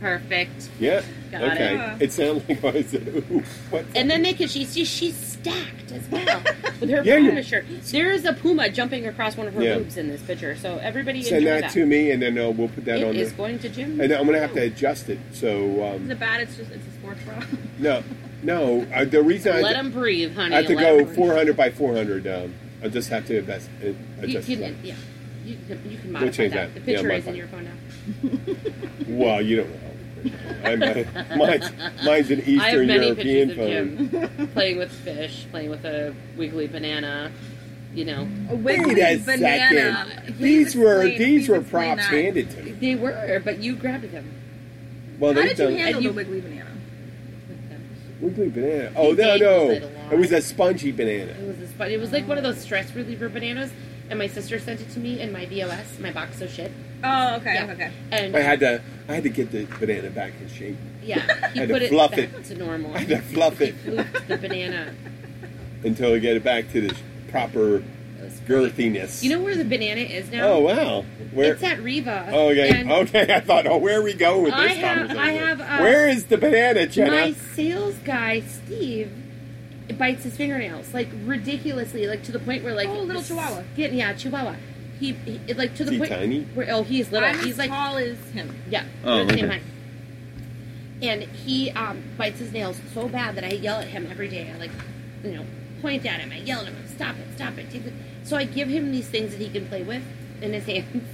Perfect. Yeah. Got okay. it. It. sounds like I said. Ooh, what? And then they can she's she's, she's stacked as well with her Yeah, puma you- shirt. There is a puma jumping across one of her Yeah. boobs in this picture, so everybody send enjoy that, to me, and then uh, we'll put that It on is there. going to Jim. And I'm gonna have to adjust it. So Is um, it bad? It's just it's a sports bra. no, no. Uh, the reason I, Let them breathe, honey. I have to Let go 'em breathe. 400 by 400. Um, I just have to invest. Uh, You adjust can, that. yeah. You can, you can We'll change that. that. The Yeah, picture is modify. in your phone now. Well, you don't know. I'm, mine's, mine's an I have Eastern many European pictures of phone. Jim playing with fish, playing with a wiggly banana. You know, A Wait a banana. second. Please These were explain- these please were explain props that. handed to me. they were, but you grabbed them. Well, How they did you done handle And you- the wiggly banana? wiggly banana. Oh no, dangled no, it a lot. it was a spongy banana. It was a spot. It was like one of those stress reliever bananas, and my sister sent it to me in my VOS, my box of shit. Oh, okay, Yeah. okay. And I had to I had to get the banana back in shape. yeah, he had to put it fluff back it. to normal. I had to fluff He it the banana. until I get it back to the proper It girthiness. You know where the banana is now? Oh wow. Where? It's at Riva. Oh, okay. Okay. I thought, oh, where are we going with I this have- conversation? I have, uh, where is the banana, Jenna? My sales guy, Steve, bites his fingernails like ridiculously, like to the point where like Oh, little chihuahua. Getting yeah, chihuahua. He, he like to the point tiny? where oh he's little. I'm he's as like tall as him. yeah, Oh, they're same okay. height. And he um, bites his nails so bad that I yell at him every day. I like, you know, point at him. I yell at him, "Stop it! Stop it! Take it!" So I give him these things that he can play with in his hands,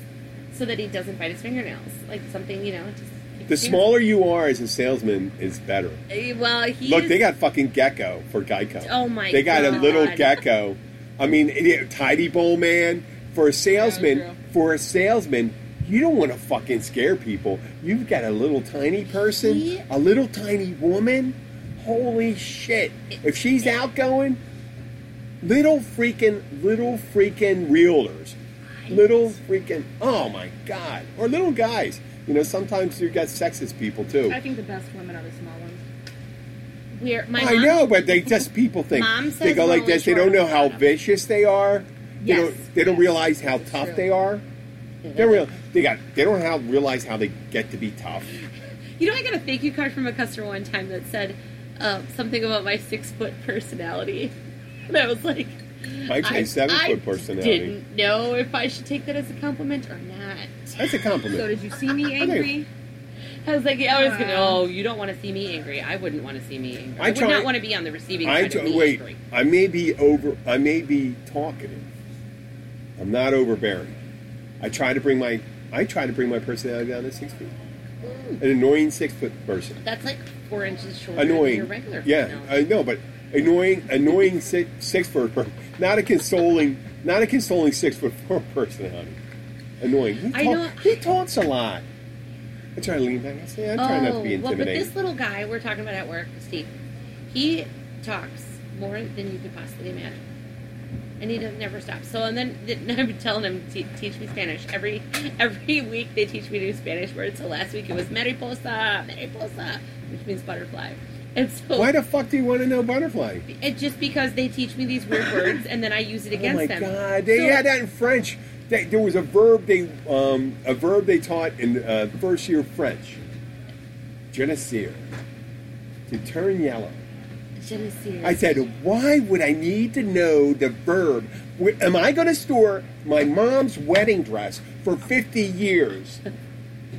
so that he doesn't bite his fingernails. Like something, you know. Just the smaller you are as a salesman is better. fingers- Well, he Look, is- they got fucking gecko for Geico. Oh, my They got a little gecko. I mean, Ty-D-Bol man for a salesman. true. for a salesman, you don't want to fucking scare people. You've got a little tiny person, a little tiny woman. Holy shit! If she's outgoing, little freaking, little freaking realtors, little freaking. Oh my god! Or little guys. You know, sometimes you've got sexist people too. I think the best women are the small ones. We're, my I mom- know, but they just people think they go like this. They don't know how vicious they are. They Yes. don't. They don't realize how tough true. they are. They don't real. They got. They don't how, realize how they get to be tough. You know, I got a thank you card from a customer one time that said um, something about my six foot personality, and I was like, I'd say seven I foot personality. Didn't know if I should take that as a compliment or not. That's a compliment. So did you see me angry? I was like, yeah, I was gonna. Oh, you don't want to see me angry. I wouldn't want to see me angry. I I, would try- not want to be on the receiving I side t- of me wait. angry. I may be over. I may be talkative. I'm not overbearing. I try to bring my. I try to bring my personality down to six feet. Hmm. An annoying six foot person. That's like four inches shorter than annoying. your regular. yeah. I know, but annoying, annoying six, six foot person. Not a consoling, not a consoling six foot four personality. Annoying. He, I talk- know- he talks a lot. I try to lean back. I say, I try not to be Oh, well, but this little guy we're talking about at work, Steve, he talks more than you could possibly imagine, and he never stop. So, and then then I'm telling him teach me Spanish every every week. They teach me new Spanish words. So last week it was mariposa, mariposa, which means butterfly. And so Why the fuck do you want to know butterfly? it just because they teach me these weird words, and then I use it Oh against my them. god, they So- had that in French. They, there was a verb they um, a verb they taught in uh, first year French. Genesir. To turn yellow. Je. I said, why would I need to know the verb? Am I going to store my mom's wedding dress for 50 years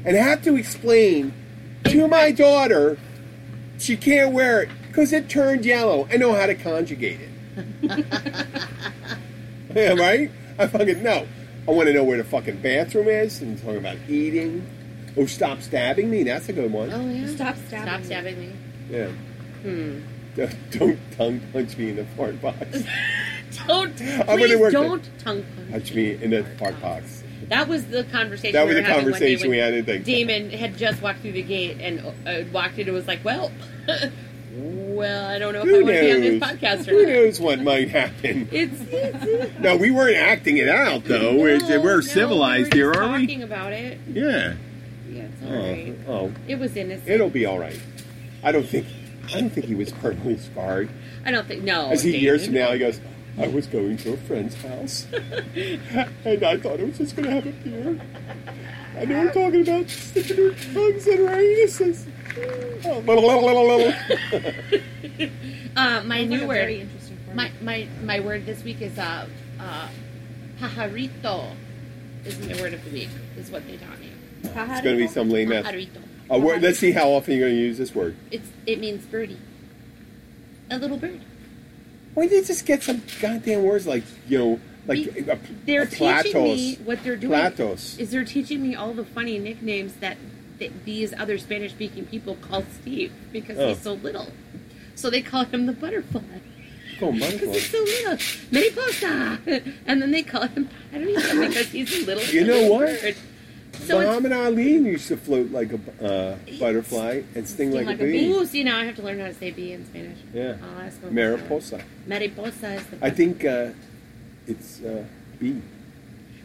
and have to explain to my daughter she can't wear it because it turned yellow? I know how to conjugate it. yeah, right? I fucking know. I want to know where the fucking bathroom is and talking about eating. Oh, stop stabbing me. That's a good one. Oh yeah. Stop stabbing Stop me. me. Yeah. Hmm. Don't, don't tongue punch me in the fart box. Don't. I'm gonna please work don't tongue punch. Punch me in the fart box. That was the conversation. That we was were the having one day conversation we had. I think. Damon had just walked through the gate and uh, walked in and was like, "Well, well, I don't know if I Who want to be on this podcast or Who not." knows what might happen? It's, it's No, we weren't acting it out though. we're, we're no, civilized we were here, are we? Talking about it. Yeah. Yeah, it's all Oh, right. oh, It was innocent. it'll be all right. I don't think. I don't think he was permanently scarred. I don't think no. As he Damon. years from now, he goes, "I was going to a friend's house, and I thought I was just going to have a beer, and they were talking about sticking their tongues in our anuses." Oh, blah, blah, blah, blah, blah. Uh, my Sounds new like word. Very interesting form. My my my word this week is uh, uh, pajarito. Is my word of the week. Is what they taught me. It's going to be some lame ass. Pajarito. A word, let's see how often you're going to use this word. It's it means birdie. A little bird. Why did you just get some goddamn words like you know, like Be- a, They're a teaching me platos? what they're doing. Platos. Is they're teaching me all the funny nicknames that, that these other Spanish speaking people call Steve because Oh. he's so little. So they call him the butterfly. Oh, Because he's so little. Mariposa! And then they call him pajarito because he's a little You know what? bird. So it's, Muhammad Ali used to float like a uh, butterfly and sting, like, like a a bee. ooh, see now I have to learn how to say bee in Spanish. Yeah. I'll ask him. Mariposa. Mariposa is the I think uh, it's uh, bee.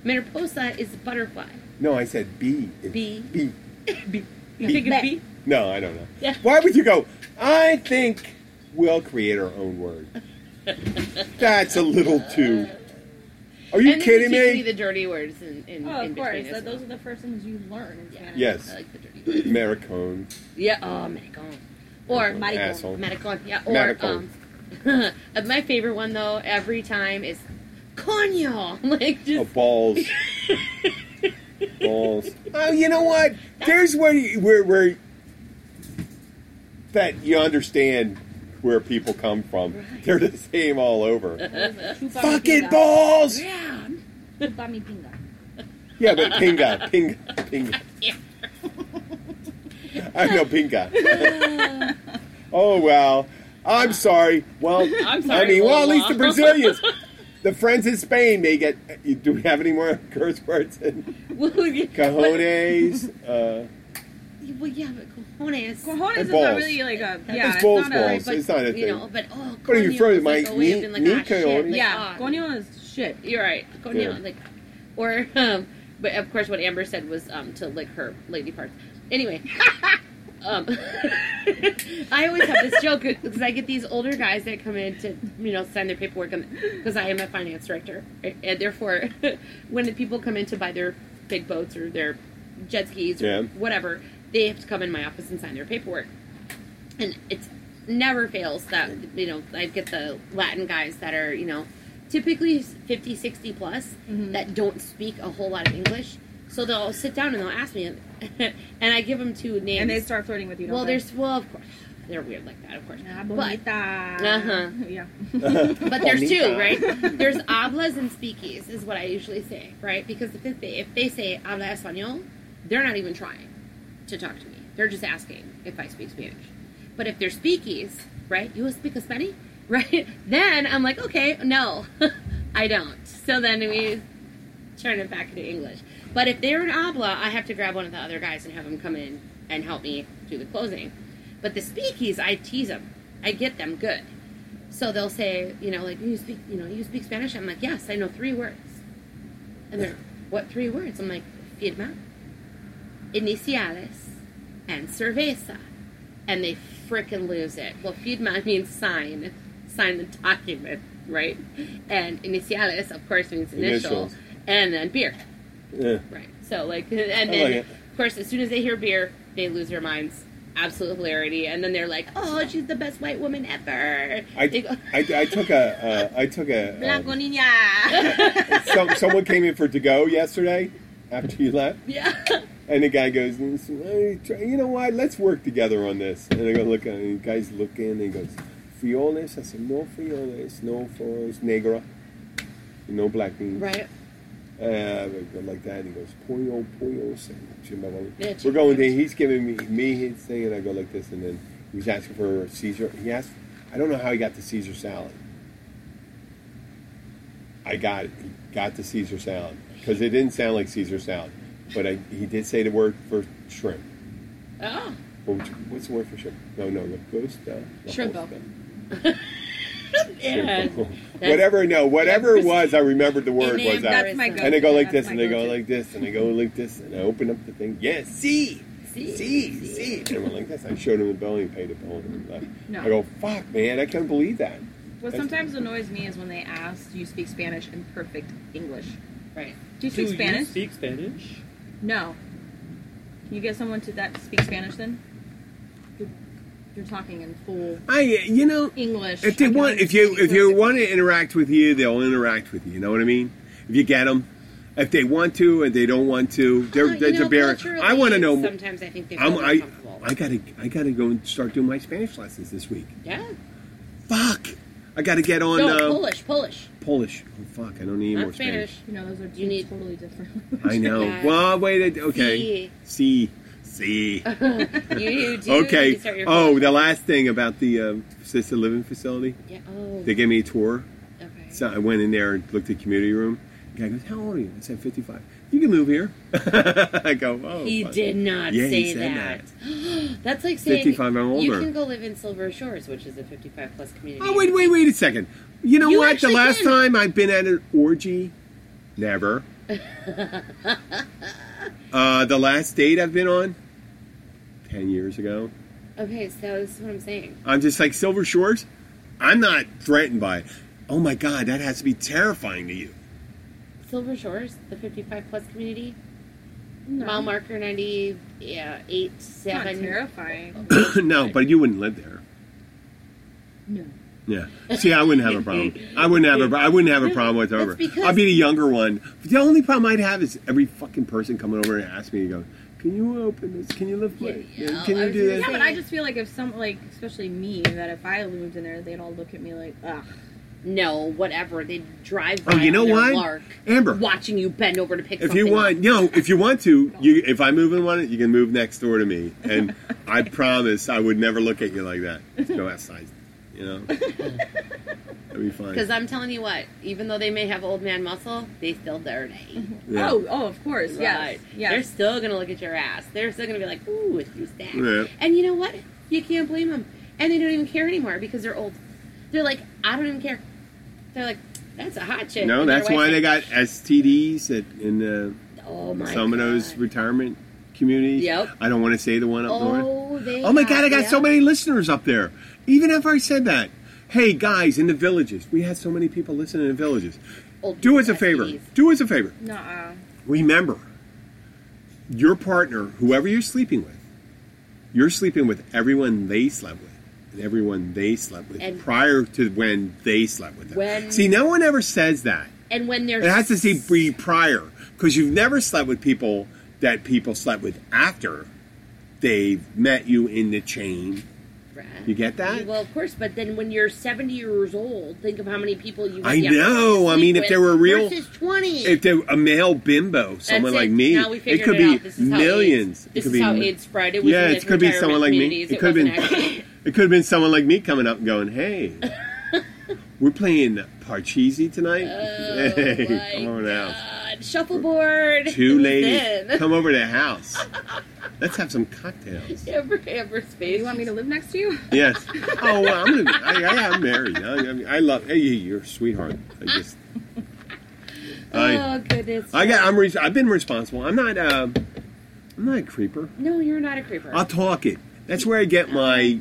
Mariposa is a butterfly. No, I said bee. It's Bee. Bee. Bee. You think it's bee? No, I don't know. Yeah. Why would you go? I think we'll create our own word. That's a little too. Are you and kidding you teach me? me the dirty words in, in, Oh, in of course. between those are the first things you learn in Spanish. Yes. I like the dirty words. Maricone. Yeah, oh, maricon. Or Maricon. Asshole. Maricon. Yeah, or Maricon. um, my favorite one though every time is coño. Like Oh, just balls. balls. Oh, you know what? There's where you, where where that you understand where people come from. They're the same all over. Fucking balls. yeah. Pinga. Yeah, but pinga, pinga, pinga. I know pinga. oh well. I'm sorry. Well, I'm sorry, I mean, well, at least the Brazilians, the friends in Spain, may get. Do we have any more curse words? Cajones. Uh, Well, yeah, but cojones. Cojones And is balls. not really like a yeah. It's balls, not a, balls. But, It's not a thing. you thing. know, but oh, But if you're coño from is my- like a way of ni- being like, ni ah, shit, coño. like, yeah. ah. Coño is shit. You're right. Coño, Yeah. like, or, um, but of course, what Amber said was um, to lick her lady parts. Anyway, um, I always have this joke because I get these older guys that come in to, you know, sign their paperwork because I am a finance director, right? and therefore, when the people come in to buy their big boats or their jet skis or Yeah. whatever, they have to come in my office and sign their paperwork, and it's never fails that you know I get the Latin guys that are you know typically 50 60 plus that don't speak a whole lot of English so they'll sit down and they'll ask me and I give them two names And they start flirting with you. Don't well they? there's well of course they're weird like that of course Ah, but, bonita. Uh-huh. Yeah. but there's two right there's hablas and speakies is what I usually say right because if they, if they say habla español they're not even trying to talk to me they're just asking if I speak Spanish but if they're speakies, right? You speak Spanish, right? Then I'm like, okay, no, I don't. So then we turn it back into English. But if they're an habla, I have to grab one of the other guys and have them come in and help me do the closing. But the speakies, I tease them. I get them good. So they'll say, you know, like you speak, you know, you speak Spanish. I'm like, yes, I know three words. And they're, what three words? I'm like, firma, iniciales, and cerveza and they frickin' lose it. Well, firma means sign, sign the document, right? And iniciales, of course, means initial, Initials. and then beer, yeah. right? So, like, and I then, like it. of course, as soon as they hear beer, they lose their minds. Absolute hilarity, and then they're like, "Oh, she's the best white woman ever." I, They go- I, I took a uh, I took a Blanco um, niña. some, someone came in for to go yesterday after you left, yeah, and the guy goes, "Hey, "You know what? Let's work together on this." And I go look at and the guy's looking and he goes, "Frioles?" I said, "No frioles, no frijoles negra, no black beans." right. Uh, like that. And he goes, pollo, pollo. Yeah, We're going there. He's giving me me his thing, and I go like this, and then he was asking for Caesar. He asked, I don't know how he got the Caesar salad. I got it. He got the Caesar salad because it didn't sound like Caesar salad, but I, he did say the word for shrimp. Oh, What you- What's the word for shrimp? No, no, lagosta. Shrimpo. Lagosta. yeah. Shrimpo. Whatever, no, whatever it was, I remembered the word was then that. That's my go. And they go like this, and they go like this, and they go like this, and I open up the thing. Yes, see, See, see, see. And I went like this. I showed him the bill, and he paid the bill, and left. No. I go, fuck, man, I can't believe that. What sometimes annoys me is when they ask, "Do you speak Spanish in perfect English?" right. Do you speak Do Spanish? you speak Spanish? No. Can you get someone to that speak Spanish then? You're, you're talking in full I, you know, English. if they want, if you if you want to interact with you, they'll interact with you. You know what I mean? If you get them, if they want to and they don't want to, they're, Uh, they're, know, they're bearing- I want to know. Sometimes I think they I'm, feel I, uncomfortable. I gotta, I gotta go and start doing my Spanish lessons this week. yeah. Fuck, I gotta get on No, uh, Polish, Polish, Polish. Oh fuck, I don't need more not Spanish. Spanish. You know, those are two You need- totally different. I know. Yeah. Well, wait. Okay. See, see. You, you do Okay. need to start your Oh, the last thing about the uh, assisted living facility. Yeah. Oh. They gave me a tour. okay. So I went in there and looked at the community room. The guy goes, "How old are you?" I said, "55." You can move here. I go, "Oh." he fuck." did not Yeah, he say said that. That's like saying 55 and you can go live in Silver Shores, which is a 55 plus community. Oh wait, wait, wait a second. You know You what? The last can. time I've been at an orgy, never. uh, the last date I've been on, ten years ago. Okay, so this is what I'm saying. I'm just like Silver Shores. I'm not threatened by it. Oh my God, that has to be terrifying to you. Silver Shores, the 55 plus community. No. Mile marker 90, yeah, 8, It's not 7. terrifying. no, but you wouldn't live there. No. Yeah. See, I wouldn't have a problem. I wouldn't have a. I wouldn't have a problem with That's because- I'd be the younger one. The only problem I'd have is every fucking person coming over and asking me to go. Can you open this? Can you lift my? Yeah, can you do gonna this? Yeah, but I just feel like if some, like, especially me, that if I moved in there, they'd all look at me like, ugh. No, whatever. They drive by Oh, you know on their what? lark, Amber. watching you bend over to pick If you want, up. you know, if you want to, you if I move in one, you can move next door to me, and I promise I would never look at you like that. Go outside, you know. That'd be fine. Because I'm telling you what, even though they may have old man muscle, they still dirty. Yeah. Oh, oh, of course, yes, Right. yes. They're still gonna look at your ass. They're still gonna be like, "Ooh, it's you stacked." Yeah. And you know what? You can't blame them. And they don't even care anymore because they're old. They're like, "I don't even care." They're like, "That's a hot chick." No, And that's why they got STDs at, in uh, Oh my some of those retirement communities. Yep. I don't want to say the one up north. Oh, they. Oh my god, I got so many listeners up there. Even if I said that. Hey guys, in the villages, we had so many people listening in the villages. Old Do us a people favor. STDs. Do us a favor. Nuh-uh. Remember, your partner, whoever you're sleeping with, you're sleeping with everyone they slept with. And everyone they slept with And- prior to when they slept with them. When- See, no one ever says that. And when they're It has to see be prior because you've never slept with people that people slept with after they've met you in the chain. You get that? Well, of course, but then when you're 70 years old, think of how many people you. I know. I mean, if there were real- versus 20. If they're a male bimbo, someone That's like it. me, it could it be out. This is how millions. It could be how mi- AIDS spread. It was yeah, it could be someone like me. communities. It could have been. Wasn't actually- It could have been someone like me coming up and going, "Hey, we're playing Parcheesi tonight. Oh, hey, my come over to the house. Shuffleboard. Two ladies, come over to the house. Let's have some cocktails." Amber, Amber's face. You want me to live next to you? Yes. Oh, well, I'm gonna. I, I, I'm married. I, I, mean, I love. Hey, you're a sweetheart. I just. I. oh goodness. I got. I'm. Re- I've been responsible. I'm not. Uh, I'm not a creeper. No, you're not a creeper. I'll talk it. That's where I get my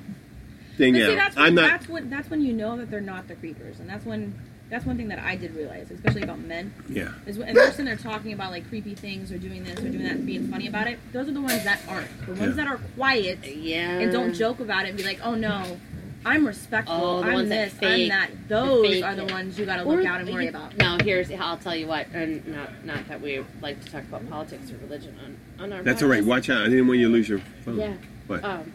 thing But out. see, that's when, I'm not. that's when that's when you know that they're not the creepers, and that's when that's one thing that I did realize, especially about men. Yeah. Is when, and they're sitting there talking about like creepy things or doing this or doing that and being funny about it. Those are the ones that aren't. The ones Yeah. that are quiet yeah. and don't joke about it and be like, "Oh no, I'm respectful. Oh, the I'm ones that this. fake- I'm that." Those fake are the ones you got to Or- look out and worry about. Now, here's I'll tell you what, and not not that we like to talk about politics or religion on on our. That's all right. Watch out. I didn't want you to lose your phone. Yeah. What? Um,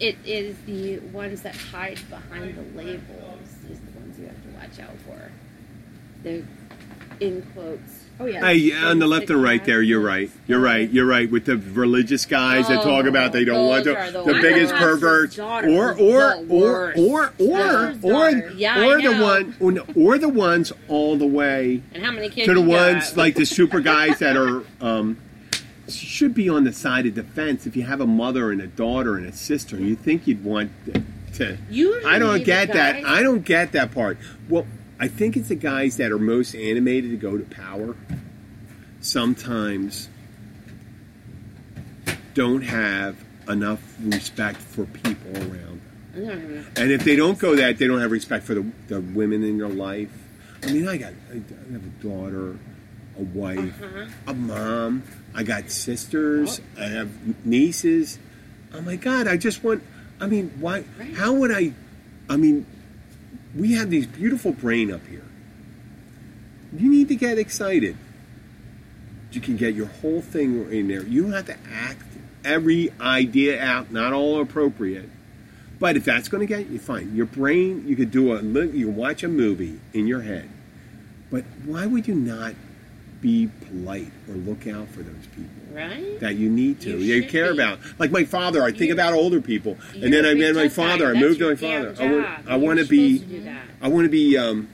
it is the ones that hide behind the labels is the ones you have to watch out for. The in quotes. Oh yeah. Hey, yeah, on the left and right there, you're right. You're right. You're right. With the religious guys that talk about they don't want to, the the biggest My perverts, or or the or or or or. Yeah, or the one or the ones all the way And how many kids? to the ones got? like the super guys that are um, should be on the side of defense. If you have a mother and a daughter and a sister, you think you'd want to. Usually I don't get that. I don't get that part. Well, I think it's the guys that are most animated to go to power. Sometimes don't have enough respect for people around. Don't. And if they don't go that, they don't have respect for the, the women in their life. I mean, I got I have a daughter, a wife, Uh-huh. a mom. I got sisters. I have nieces. Oh my God! I just want. I mean, why? Right. How would I? I mean, we have these beautiful brain up here. You need to get excited. You can get your whole thing in there. You don't have to act every idea out. Not all appropriate. But if that's going to get you, fine. Your brain, you could do a, you can watch a movie in your head. But why would you not be polite or look out for those people Right? that you need to, You you, care be. about? Like my father, I think You're- about older people, and then i met my father. I moved to my father. damn I want. I want to be. I want to be um,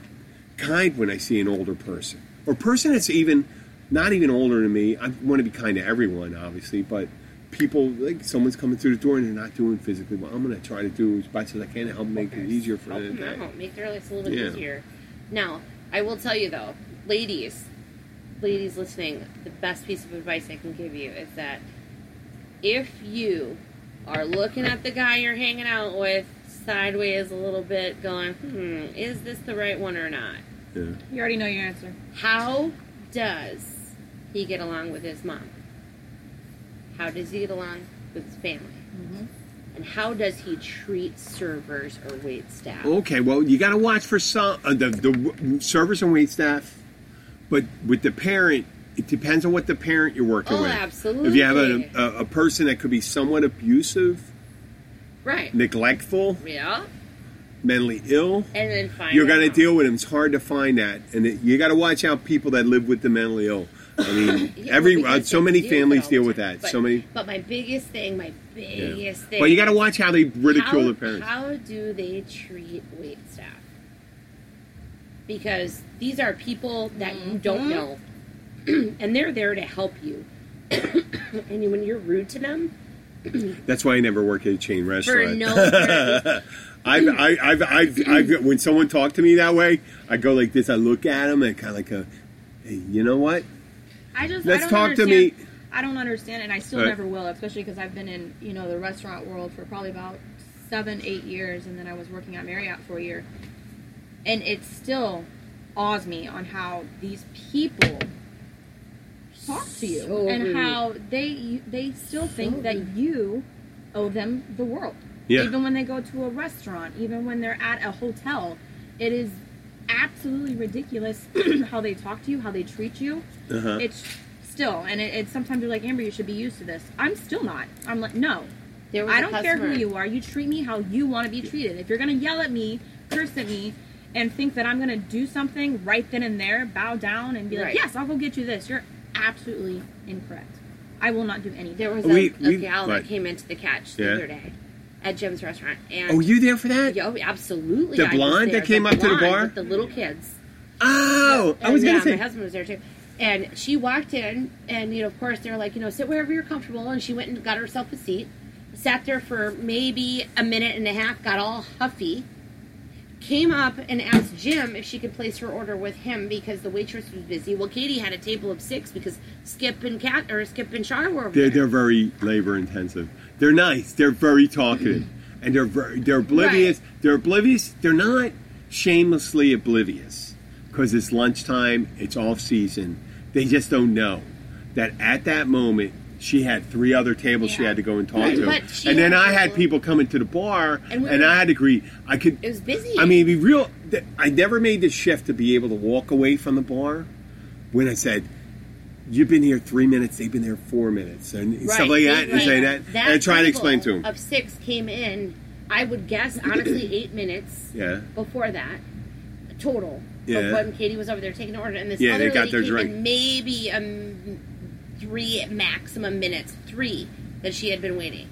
kind when I see an older person or person that's even not even older than me. I want to be kind to everyone, obviously, but people like someone's coming through the door and they're not doing physically well. I'm going to try to do as much as I can to help make it easier for Help them. Make their lives a little bit Yeah. easier. Now, I will tell you though, ladies, ladies listening, the best piece of advice I can give you is that if you are looking at the guy you're hanging out with sideways a little bit, going, hmm, is this the right one or not? Yeah. You already know your answer. How does he get along with his mom? How does he get along with his family? Mm-hmm. And how does he treat servers or wait staff? Okay, well, you got to watch for some uh, the the servers and wait staff, but with the parent, it depends on what the parent you're working Oh, with. absolutely. If you have a, a, a person that could be somewhat abusive, Right. neglectful, Yeah. mentally ill, And then find you're going to deal with them. It's hard to find that, and it, you got to watch out people that live with the mentally ill. I mean, Yeah, every well, uh, so many deal families deal with that. But, so many. But my biggest thing, my Yeah. biggest thing. But you got to watch how they ridicule how, their parents. How do they treat wait staff? Because these are people that you mm-hmm. don't know, and they're there to help you. and when you're rude to them, That's why I never work at a chain for restaurant. no I've, I, I've, I've, I've, when someone talked to me that way, I go like this. I look at them and kind of like, a, hey, you know what? I just Let's I don't talk to me. I don't understand, and I still Right. never will, especially because I've been in you know the restaurant world for probably about seven, eight years, and then I was working at Marriott for a year, and it still awes me on how these people talk to you So and rude. how they they still think that you owe them the world. Yeah. Even when they go to a restaurant, even when they're at a hotel, it is absolutely ridiculous how they talk to you, how they treat you. Uh-huh. It's still, and it, it's sometimes you're like Amber, you should be used to this. I'm still not. I'm like, no, there was I a don't care who you are. You treat me how you want to be treated. If you're gonna yell at me, curse at me, and think that I'm gonna do something right then and there, bow down and be like, Right. yes, I'll go get you this. You're absolutely incorrect. I will not do anything. There was a, We- a we- gal right. that came into the catch the Yeah. other day at Jim's restaurant, and Oh, you there for that? Yeah, oh, absolutely. The blonde that came up to the bar? with the little kids. Oh, I was And, gonna yeah, say. my husband was there too. And she walked in, and you know, of course, they're like, you know, sit wherever you're comfortable. And she went and got herself a seat, sat there for maybe a minute and a half, got all huffy, came up and asked Jim if she could place her order with him because the waitress was busy. Well, Katie had a table of six because Skip and Cat or Skip and Char were They're, there. they're very labor intensive. They're nice. They're very talkative, and they're very, they're oblivious. They're oblivious. They're not shamelessly oblivious because it's lunchtime. It's off season. They just don't know that at that moment she had three other tables she had to go and talk Right, to, and then I had people- coming to the bar, And and I had to greet. I could. It was busy. I mean, be real. I never made the shift to be able to walk away from the bar when I said, "You've been here three minutes. They've been there four minutes," and stuff like that, and say that, and I try to explain to them. Of six came in, I would guess honestly eight minutes Yeah, before that total. Yeah. But when Katie was over there taking the order, and this Yeah, other they got lady their came drink. in maybe um, three maximum minutes, three that she had been waiting,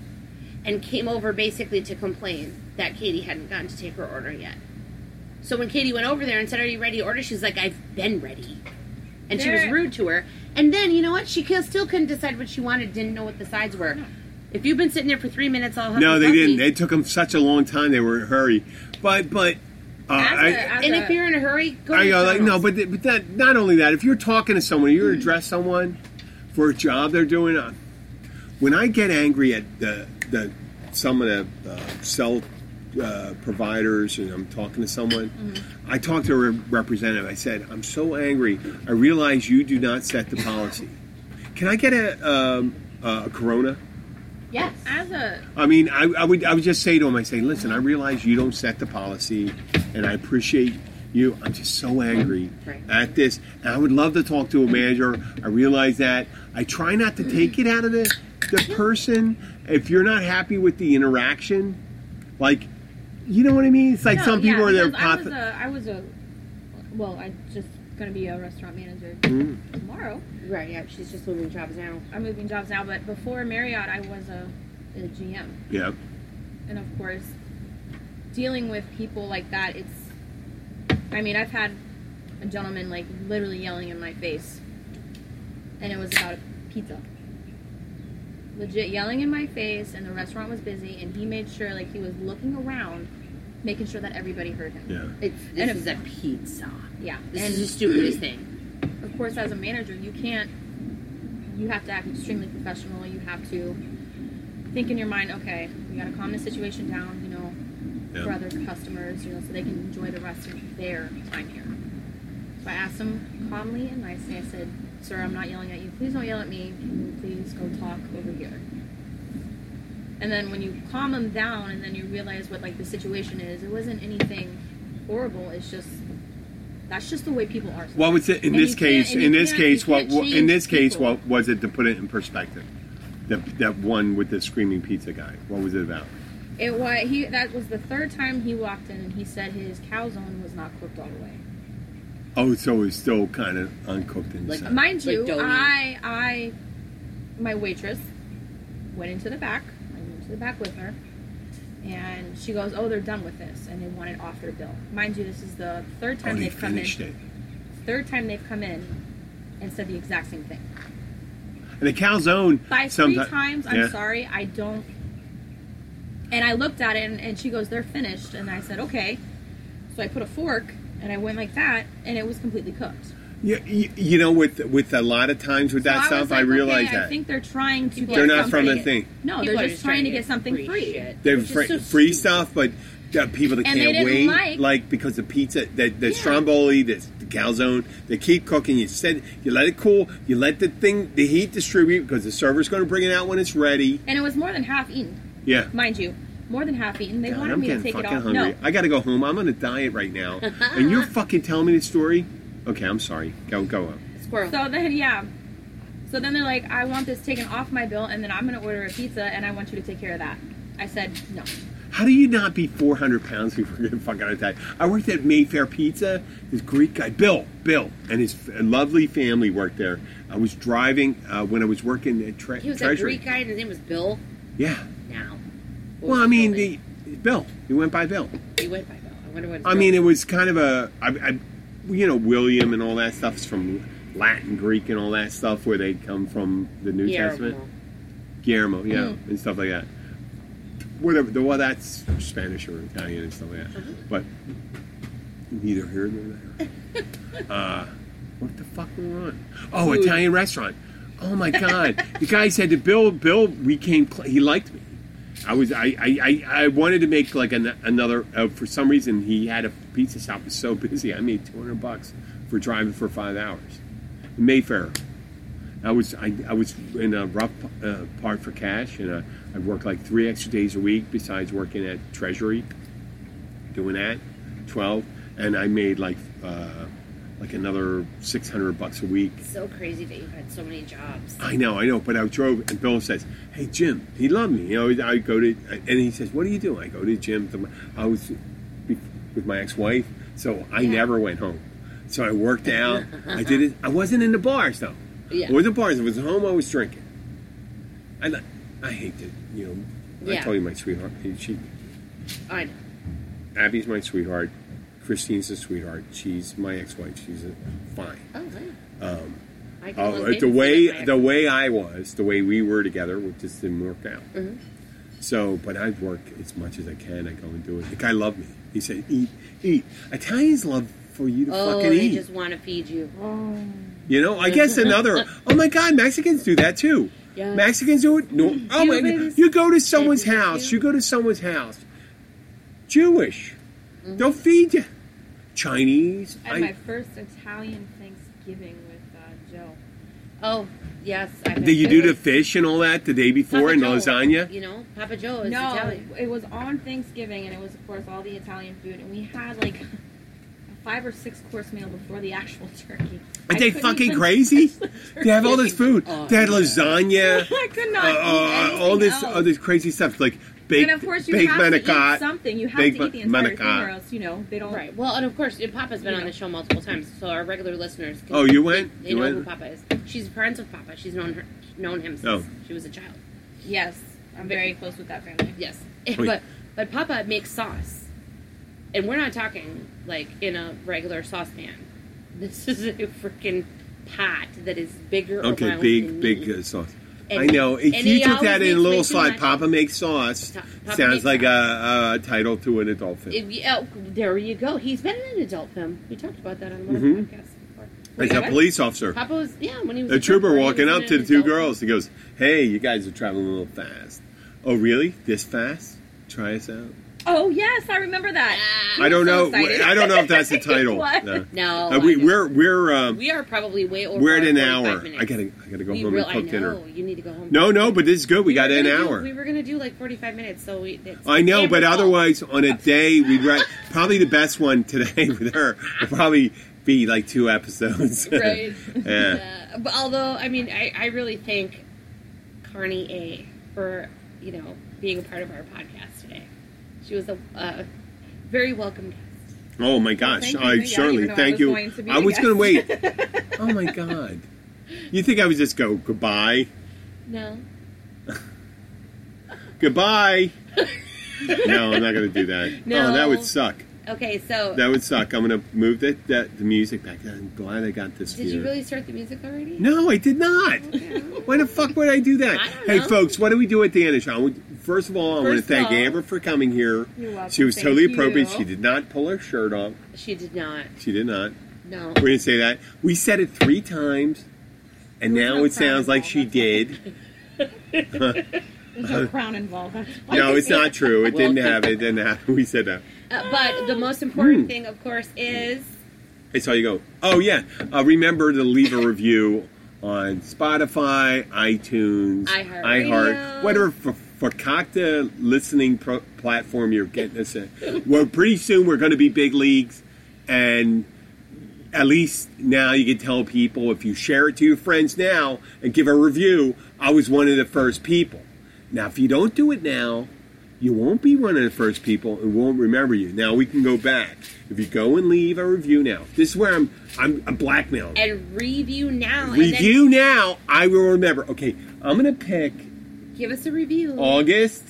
and came over basically to complain that Katie hadn't gotten to take her order yet. So when Katie went over there and said, "Are you ready to order?" She's like, "I've been ready," and she was rude to her. And then you know what? She still couldn't decide what she wanted. Didn't know what the sides were. If you've been sitting there for three minutes, all no, they didn't. They took them such a long time. They were in a hurry, but but. Uh, As a- I, as And a- if you're in a hurry, go. I to go like no, McDonald's. but but that, not only that. If you're talking to someone, you're address someone for a job they're doing. Uh, when I get angry at the the some of the uh, cell uh, providers, and I'm talking to someone, I talked to a re- representative. I said, "I'm so angry. I realize you do not set the policy. Can I get a um, a Corona?" yes. as a I mean, I, I would I would just say to him, I say, listen, I realize you don't set the policy, and I appreciate you. I'm just so angry Right. at this, and I would love to talk to a manager. I realize that. I try not to take it out of the the person. If you're not happy with the interaction, like, you know what I mean? It's like No, some people yeah, are there. because I was a, I was a, well, I just gonna be a restaurant manager Mm. tomorrow. Right, yeah, she's just moving jobs now. I'm moving jobs now, but before Marriott, I was a, a GM, yeah, and of course, dealing with people like that, it's. I mean, I've had a gentleman like literally yelling in my face, and it was about a pizza. Legit yelling in my face, and the restaurant was busy, and he made sure like he was looking around, making sure that everybody heard him. yeah. It's, And this if- is a pizza. Yeah, This and is the stupidest thing. of course, as a manager, you can't. You have to act extremely professional. You have to think in your mind, okay, we got to calm the situation down, know, for other customers, you know, so they can enjoy the rest of their time here. So I asked him calmly and nicely. I said, "Sir, I'm not yelling at you. Please don't yell at me. Can you please go talk over here?" And then when you calm him down, and then you realize what like the situation is, it wasn't anything horrible. It's just that's just the way people are. Well, What was it in And this case? In this case, what in this case, what was it to put it in perspective? That that one with the screaming pizza guy. What was it about? It was he. That was the third time he walked in, and he said his calzone was not cooked all the way. Oh, so it was still kind of uncooked Like inside. Mind you, doughy. I, I, my waitress went into the back. I went into the back with her, and she goes, "Oh, they're done with this, and they want it off their bill." Mind you, this is the third oh, time they they've come in. it. Third time they've come in and said the exact same thing. And the calzone. By three someti- times, I'm yeah. sorry, I don't. And I looked at it, and, and she goes, "They're finished," and I said, "Okay." So I put a fork, and I went like that, and it was completely cooked. Yeah, you, you know, with with a lot of times with So that was stuff, like, I realize okay, that I think they're trying to. People get They're not from something- the thing. No, People they're are just trying to get something free. shit, they're which free, so free stupid. stuff, but uh, people that And can't didn't wait, like- like because the pizza, the, the Yeah. stromboli, the, the calzone, they keep cooking. You said you let it cool, you let the thing, the heat distribute because the server's going to bring it out when it's ready. And it was more than half eaten, Yeah. mind you, more than half eaten. They God, wanted I'm me to getting take it off. hungry. No, I got to go home. I'm on a diet right now, and you're fucking telling me the story. Okay, I'm sorry. Go go up. Squirrel. So then, yeah. So then they're like, I want this taken off my bill, and then I'm going to order a pizza, and I want you to take care of that. I said, no. How do you not be 400 pounds before you get fucking attacked? I worked at Mayfair Pizza. This Greek guy, Bill, Bill, and his lovely family worked there. I was driving uh, when I was working at tre- he was a Greek guy, and his name was Bill. Yeah. Now. What Well, I mean, the Bill. He went by Bill. he went by Bill. I wonder what. I mean, it was kind of a, I, I, you know, William and all that stuff is from Latin, Greek, and all that stuff where they come from the New Guillermo. Testament. Guillermo, yeah, Mm-hmm. and stuff like that. Whatever. the- Well, that's Spanish or Italian and stuff like that. Mm-hmm. But neither here nor there. uh, what the fuck were we on? Oh, Food. Italian restaurant. Oh my god! the guy said to Bill. Bill became. cl- He liked me. I was. I. I. I, I wanted to make like an, another. Uh, for some reason, he had a pizza shop. Was so busy. I made two hundred bucks for driving for five hours. Mayfair. I was I, I was in a rough uh, part for cash, and uh, I worked like three extra days a week besides working at Treasury, doing that, twelve, and I made like uh, like another six hundred bucks a week. It's so crazy that you've had so many jobs. I know, I know, but I drove, and Bill says, "Hey Jim," he loved me, you know. I go to, and he says, "What do you do?" I go to the gym. I was with my ex-wife, so I Yeah. never went home. So I worked out. I did it. I wasn't in the bars though. Yeah. I wasn't bars. I was home. I was drinking. I, I hate to, you know. I told you my sweetheart. She, I know. Abby's my sweetheart. Christine's a sweetheart. She's my ex-wife. She's a, fine. Oh, wow. Um, I can only name the way the way I was, the way we were together, it just didn't work out. Mhm. So, but I work as much as I can. I go and do it. The guy loved me. He said, "Eat, eat." Italians love for you to Oh, fucking they eat. just want to feed you. Oh. You know, I guess another. Oh my God, Mexicans do that too. Mexicans do it. No, oh my God, you go to someone's house. You go to someone's house. Jewish, Mm-hmm. they'll feed you. Chinese. I had I- my first Italian Thanksgiving with uh, Joe. Oh, yes. I've did you do the fish and all that the day before Papa and Joe, lasagna? You know, Papa Joe is no, Italian. it was on Thanksgiving, and it was of course all the Italian food, and we had like a five or six course meal before the actual turkey. Are I they fucking even crazy? touch the They have all this food. Oh, They had yeah. lasagna, I could uh, not eat uh, all this, else. all this crazy stuff like baked, and of course, you baked have to manicotti. eat something. You have baked to eat the entire thing, manicotti. or else you know they don't. Right. Well, and of course, and Papa's been You on the show multiple times, so our regular listeners. Can, Oh, you went? They, they You know went? who Papa is. She's friends with Papa. She's known her, known him since Oh. she was a child. Yes, I'm very close with that family. Yes, Wait. but but Papa makes sauce, and we're not talking like in a regular saucepan. This is a freaking pot that is bigger. Okay, big, than big uh, sauce. And- I know. If you took that in a little slide. Papa makes sauce. Ta- Papa Sounds makes like a, a title to an adult film. Oh, there you go. He's been in an adult film. We talked about that on one Mhm. of the podcasts before. He's a police officer. Papa was yeah when he was A trooper he walking up to the two girls. He goes, "Hey, you guys are traveling a little fast. Oh, really? This fast? Try us out." Oh yes, I remember that. I don't so know. excited. I don't know if that's the title. What? No. No, Uh, we, we're we're uh, we are probably way over. we're at an hour. Minutes. I gotta I gotta go we home real, and cook I dinner. you need to go home. No, no, but this is good. We, got an gonna do- hour. we were gonna do like forty-five minutes, so we. I know, but Amber's otherwise, on a day, we'd write probably the best one today with her would probably be like two episodes. Right. yeah. Uh, but although, I mean, I, I really thank Carney A for you know being a part of our podcast today. She was a uh, very welcome guest. Oh my gosh! Thank you. I I certainly even know I thank was you. going to be was going to wait. oh my god! You think I would just go goodbye? No, Goodbye. no, I'm not going to do that. No. Oh, that would suck. okay. So, That would suck. I'm going to move the, the the music back. I'm glad I got this. did you really start the music already? No, I did not. Why the fuck would I do that? I don't Hey, know. folks, what do we do at the end of the show? First of all, I want to thank all- Amber for coming here. You're welcome. She was Thank totally you. appropriate. She did not pull her shirt off. She did not. She did not. No. We didn't say that. We said it three times, and There now no it sounds like she involved, did. There's no crown involved. No, it's not true. It didn't Well- have it. Didn't have. We said that. Uh, but the most important Hmm. thing, of course, is Hey, so you go. Oh yeah. Uh, remember to leave a review on Spotify, iTunes, iHeartRadio. iHeart, whatever for, for Cocta listening pro- platform you're getting us in. Uh, well, pretty soon we're going to be big leagues, and at least now you can tell people if you share it to your friends now and give a review. I was one of the first people. Now, if you don't do it now, you won't be one of the first people and won't remember you. Now we can go back. If you go and leave a review now, this is where I'm I'm, I'm blackmailing. and review now. Review now, I will remember. Okay, I'm gonna pick then give us a review. August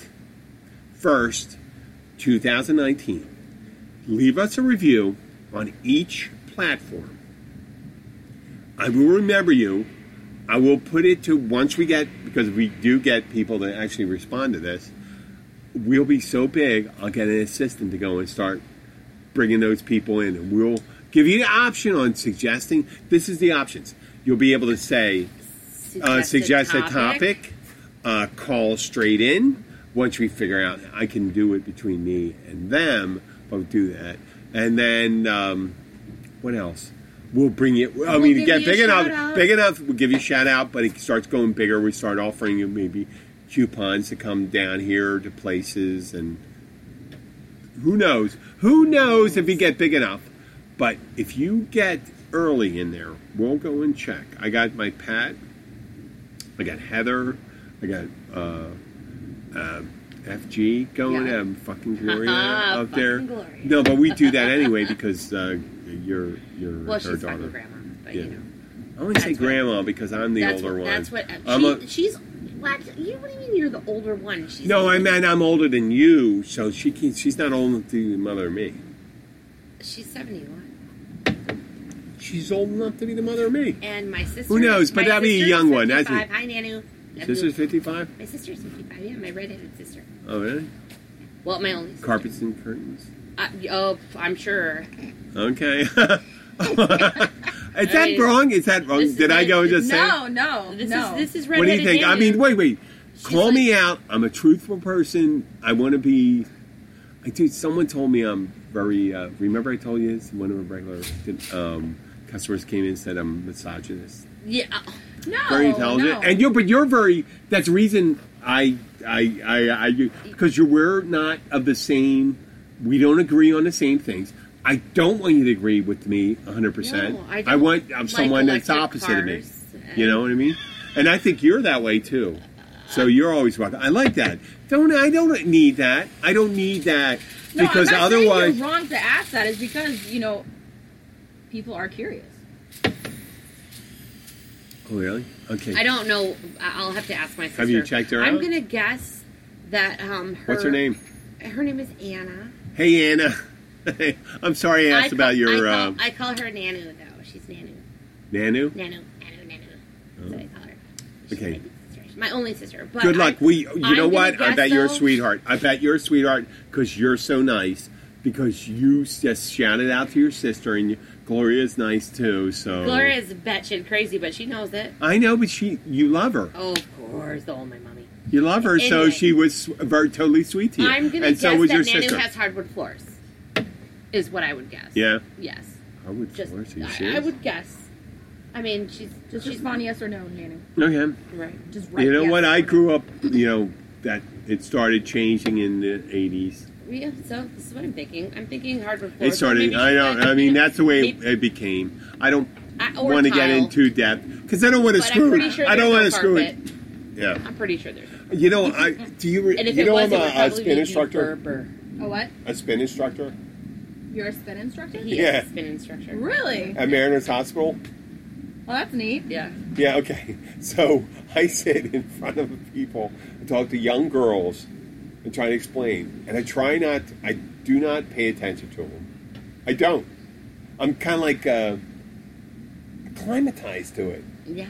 first, 2019. Leave us a review on each platform. I will remember you. I will put it to once we get because we do get people that actually respond to this. We'll be so big. I'll get an assistant to go and start bringing those people in, and we'll give you the option on suggesting. This is the options. You'll be able to say uh, suggest a topic, uh, call straight in. Once we figure out I can do it between me and them, I'll do that. And then um, what else? We'll bring you. I We'll mean, give get big enough. out. Big enough. We'll give you a shout out, but it starts going bigger. We start offering you maybe coupons to come down here to places, and who knows? Who knows if you get big enough? But if you get early in there, we'll go and check. I got my Pat. I got Heather. I got uh, uh, FG going. Yeah. Um, fucking Gloria Uh-huh, out there. Gloria. No, but we do that anyway because uh, you're you're Well, her daughter. grandma, but Yeah. you know. I only say That's what- grandma because I'm the older what, one. That's what. I'm She, a- she's what? You what do you mean you're the older one? She's no, I meant I'm older than you, so she can, she's not old enough to mother me. She's seventy one, She's old enough to be the mother of me. and my sister. Who knows? But that'd be a young one. That's 55. it. Hi, Nanu. Nephew. Sister's 55? My sister's fifty five. Yeah, my redheaded sister. Oh, really? Well, my only. Sister. Carpets and curtains. Uh, oh, I'm sure. Okay. is that mean, wrong? Is that wrong? Did I go just say? No, no, This no. is this is What do you redheaded think? I mean, wait, wait. Call like- me out. I'm a truthful person. I want to be. I do. Someone told me I'm very. Uh, remember, I told you this? one of our regular um, customers came in and said I'm misogynist. Yeah. No, very intelligent, no. and you're but you're very. That's the reason I I I, I because you're we're not of the same. We don't agree on the same things. I don't want you to agree with me 100. percent No, I I want I'm like someone that's opposite of me. You know what I mean? And I think you're that way too. So you're always welcome. I like that. Don't I don't need that. I don't need that No, because otherwise. you're wrong to ask that. Is because you know people are curious. Oh really? Okay. I don't know. I- I'll have to ask my sister. Have you checked her I'm out? gonna guess that um. Her, What's her name? Her name is Anna. Hey Anna. I'm sorry I asked call- about your I call, um, I call her Nanu though. She's Nanu. Nanu. Nanu. Nanu. Nanu. That's what I call her. She's Okay. my big sister. She's My only sister. But Good luck. I- we, you I'm know what? I bet you're a sweetheart. I bet you're a sweetheart because you're so nice. Because you just shouted out to your sister, and you, Gloria's nice too. So Gloria's batshit crazy, but she knows it. I know, but she, you love her. Oh, of course. Oh, my mommy. You love her, so Anyway. she was very totally sweet to you. I'm gonna and guess so was that your Nanu sister. has hardwood floors. Is what I would guess. yeah, Yes. hardwood Just floors. Are you I, I serious? would guess. I mean, she's Just she's respond yes or no, Nanu. Okay. right. Just right. You know yes what? or I no. grew up. You know that it started changing in the '80s. Yeah. So this is what I'm thinking. I'm thinking hardwood floors. It started. I she's know. I mean, that's the way it, it became. I don't want to get into depth because I don't want to But I'm screw. it. sure I don't want want to screw it. Yeah. I'm pretty sure there's. You know, I do you. Re, And if you it know, was, I'm it would a, a spin instructor. Berber. A what? A spin instructor You're a spin instructor? He Yeah. is a spin instructor. Really? at Mariners Hospital. Well, that's neat. Yeah. Yeah, okay. So I sit in front of people and talk to young girls and try to explain. And I try not, I do not pay attention to them. I don't. I'm kind of like uh, acclimatized to it. Yeah.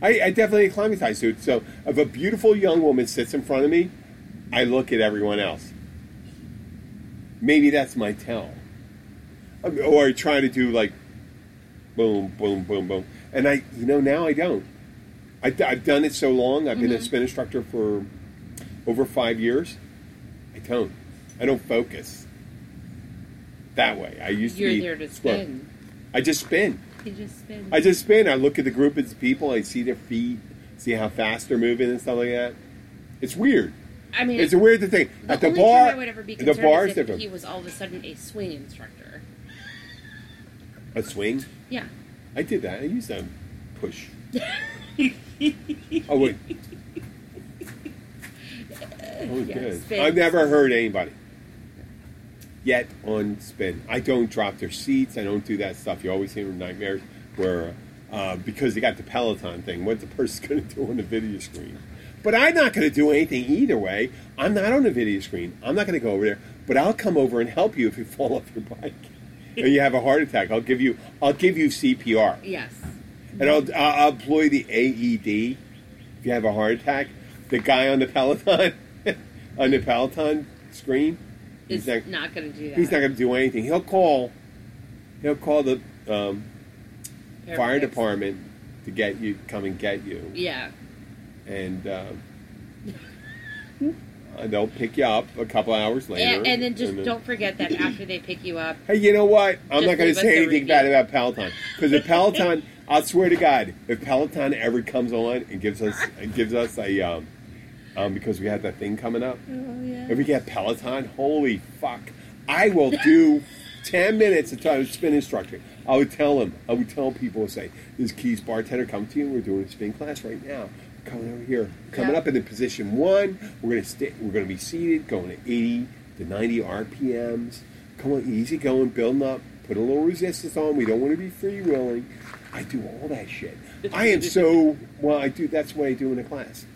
I, I definitely acclimatized to it. So if a beautiful young woman sits in front of me, I look at everyone else. Maybe that's my tell. Mean, Or I try to do like boom, boom, boom, boom. And I, you know, now I don't. I, I've done it so long. I've been a spin instructor for over five years. Don't. I don't focus that way. I used to You're be. there to spin. I just spin. You just spin. I just spin. I look at the group of people. I see their feet, see how fast they're moving and stuff like that. It's weird. I mean, It's a weird thing. the At the only bar, time I would ever be the bar is is if different. he was all of a sudden a swing instructor. A swing. Yeah. I did that. I used that push. oh wait. Oh, Yeah, good. spin. I've never heard anybody yet on spin. I don't drop their seats. I don't do that stuff. You always hear nightmares where uh, because they got the Peloton thing. What the person's going to do on the video screen? But I'm not going to do anything either way. I'm not on the video screen. I'm not going to go over there. But I'll come over and help you if you fall off your bike and you have a heart attack. I'll give you. I'll give you CPR Yes. and I'll, I'll I'll employ the AED if you have a heart attack. The guy on the Peloton, on the Peloton screen, he's not, not going to do that. he's not going to do anything. He'll call, he'll call the um, fire department to get you, come and get you, Yeah. and um, uh, they'll pick you up a couple hours later. And, and then just don't forget that after they pick you up, Hey, you know what? I'm not going to say anything bad about Peloton because if Peloton, I swear to God, if Peloton ever comes on and gives us and gives us a um, um, because we had that thing coming up. If we get Peloton, holy fuck! I will do ten minutes of time spin instructor. I would tell them. I would tell people, say, "This Keys bartender come to you. We're doing a spin class right now. Coming over here, coming Yeah. up in the position one. We're gonna stay. We're gonna be seated, going to eighty to ninety RPMs. Come on, easy going, building up. Put a little resistance on. We don't want to be freewheeling. I do all that shit. I am so well. I do. That's what I do in a class,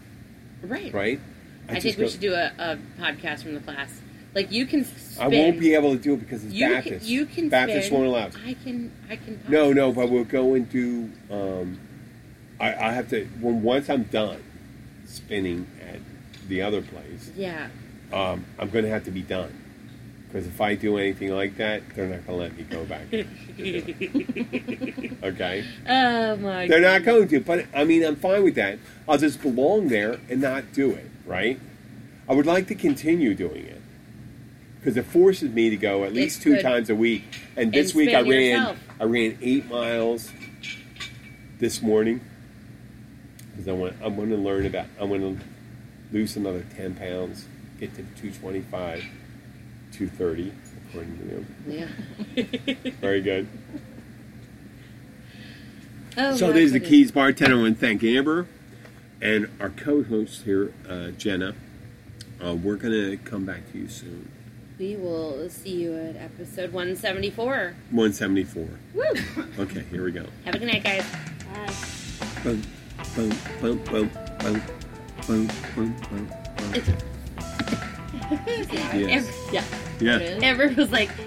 right? right? I, just think we go- should do a, a podcast from the class. Like you can. Spin. I won't be able to do it because it's You Baptist. can. You can. Baptist spin. won't allow. it. I can. I can. No, no, but we'll go and do. Um, I, I have to. When once I'm done spinning at the other place, Yeah. um, I'm going to have to be done. Because if I do anything like that, they're not going to let me go back. okay, Oh my. they're not going to. But I mean, I'm fine with that. I'll just belong there and not do it. Right? I would like to continue doing it because it forces me to go at least It's two good. times a week. And And this week I ran. yourself. I ran eight miles this morning because I want. I want to learn about. I want to lose another ten pounds, get to two twenty five, two thirty, according to. Yeah. Very good. Oh, so there's the Keys bartender. I want to thank Amber and our co-host here, uh, Jenna. Uh, we're gonna come back to you soon. We will see you at episode 174. 174. Woo! Okay, here we go. Have a good night, guys. Bye. Boom, boom, boom, boom, boom, boom. boom. Yes. Amber, yeah. Yeah. Amber was like,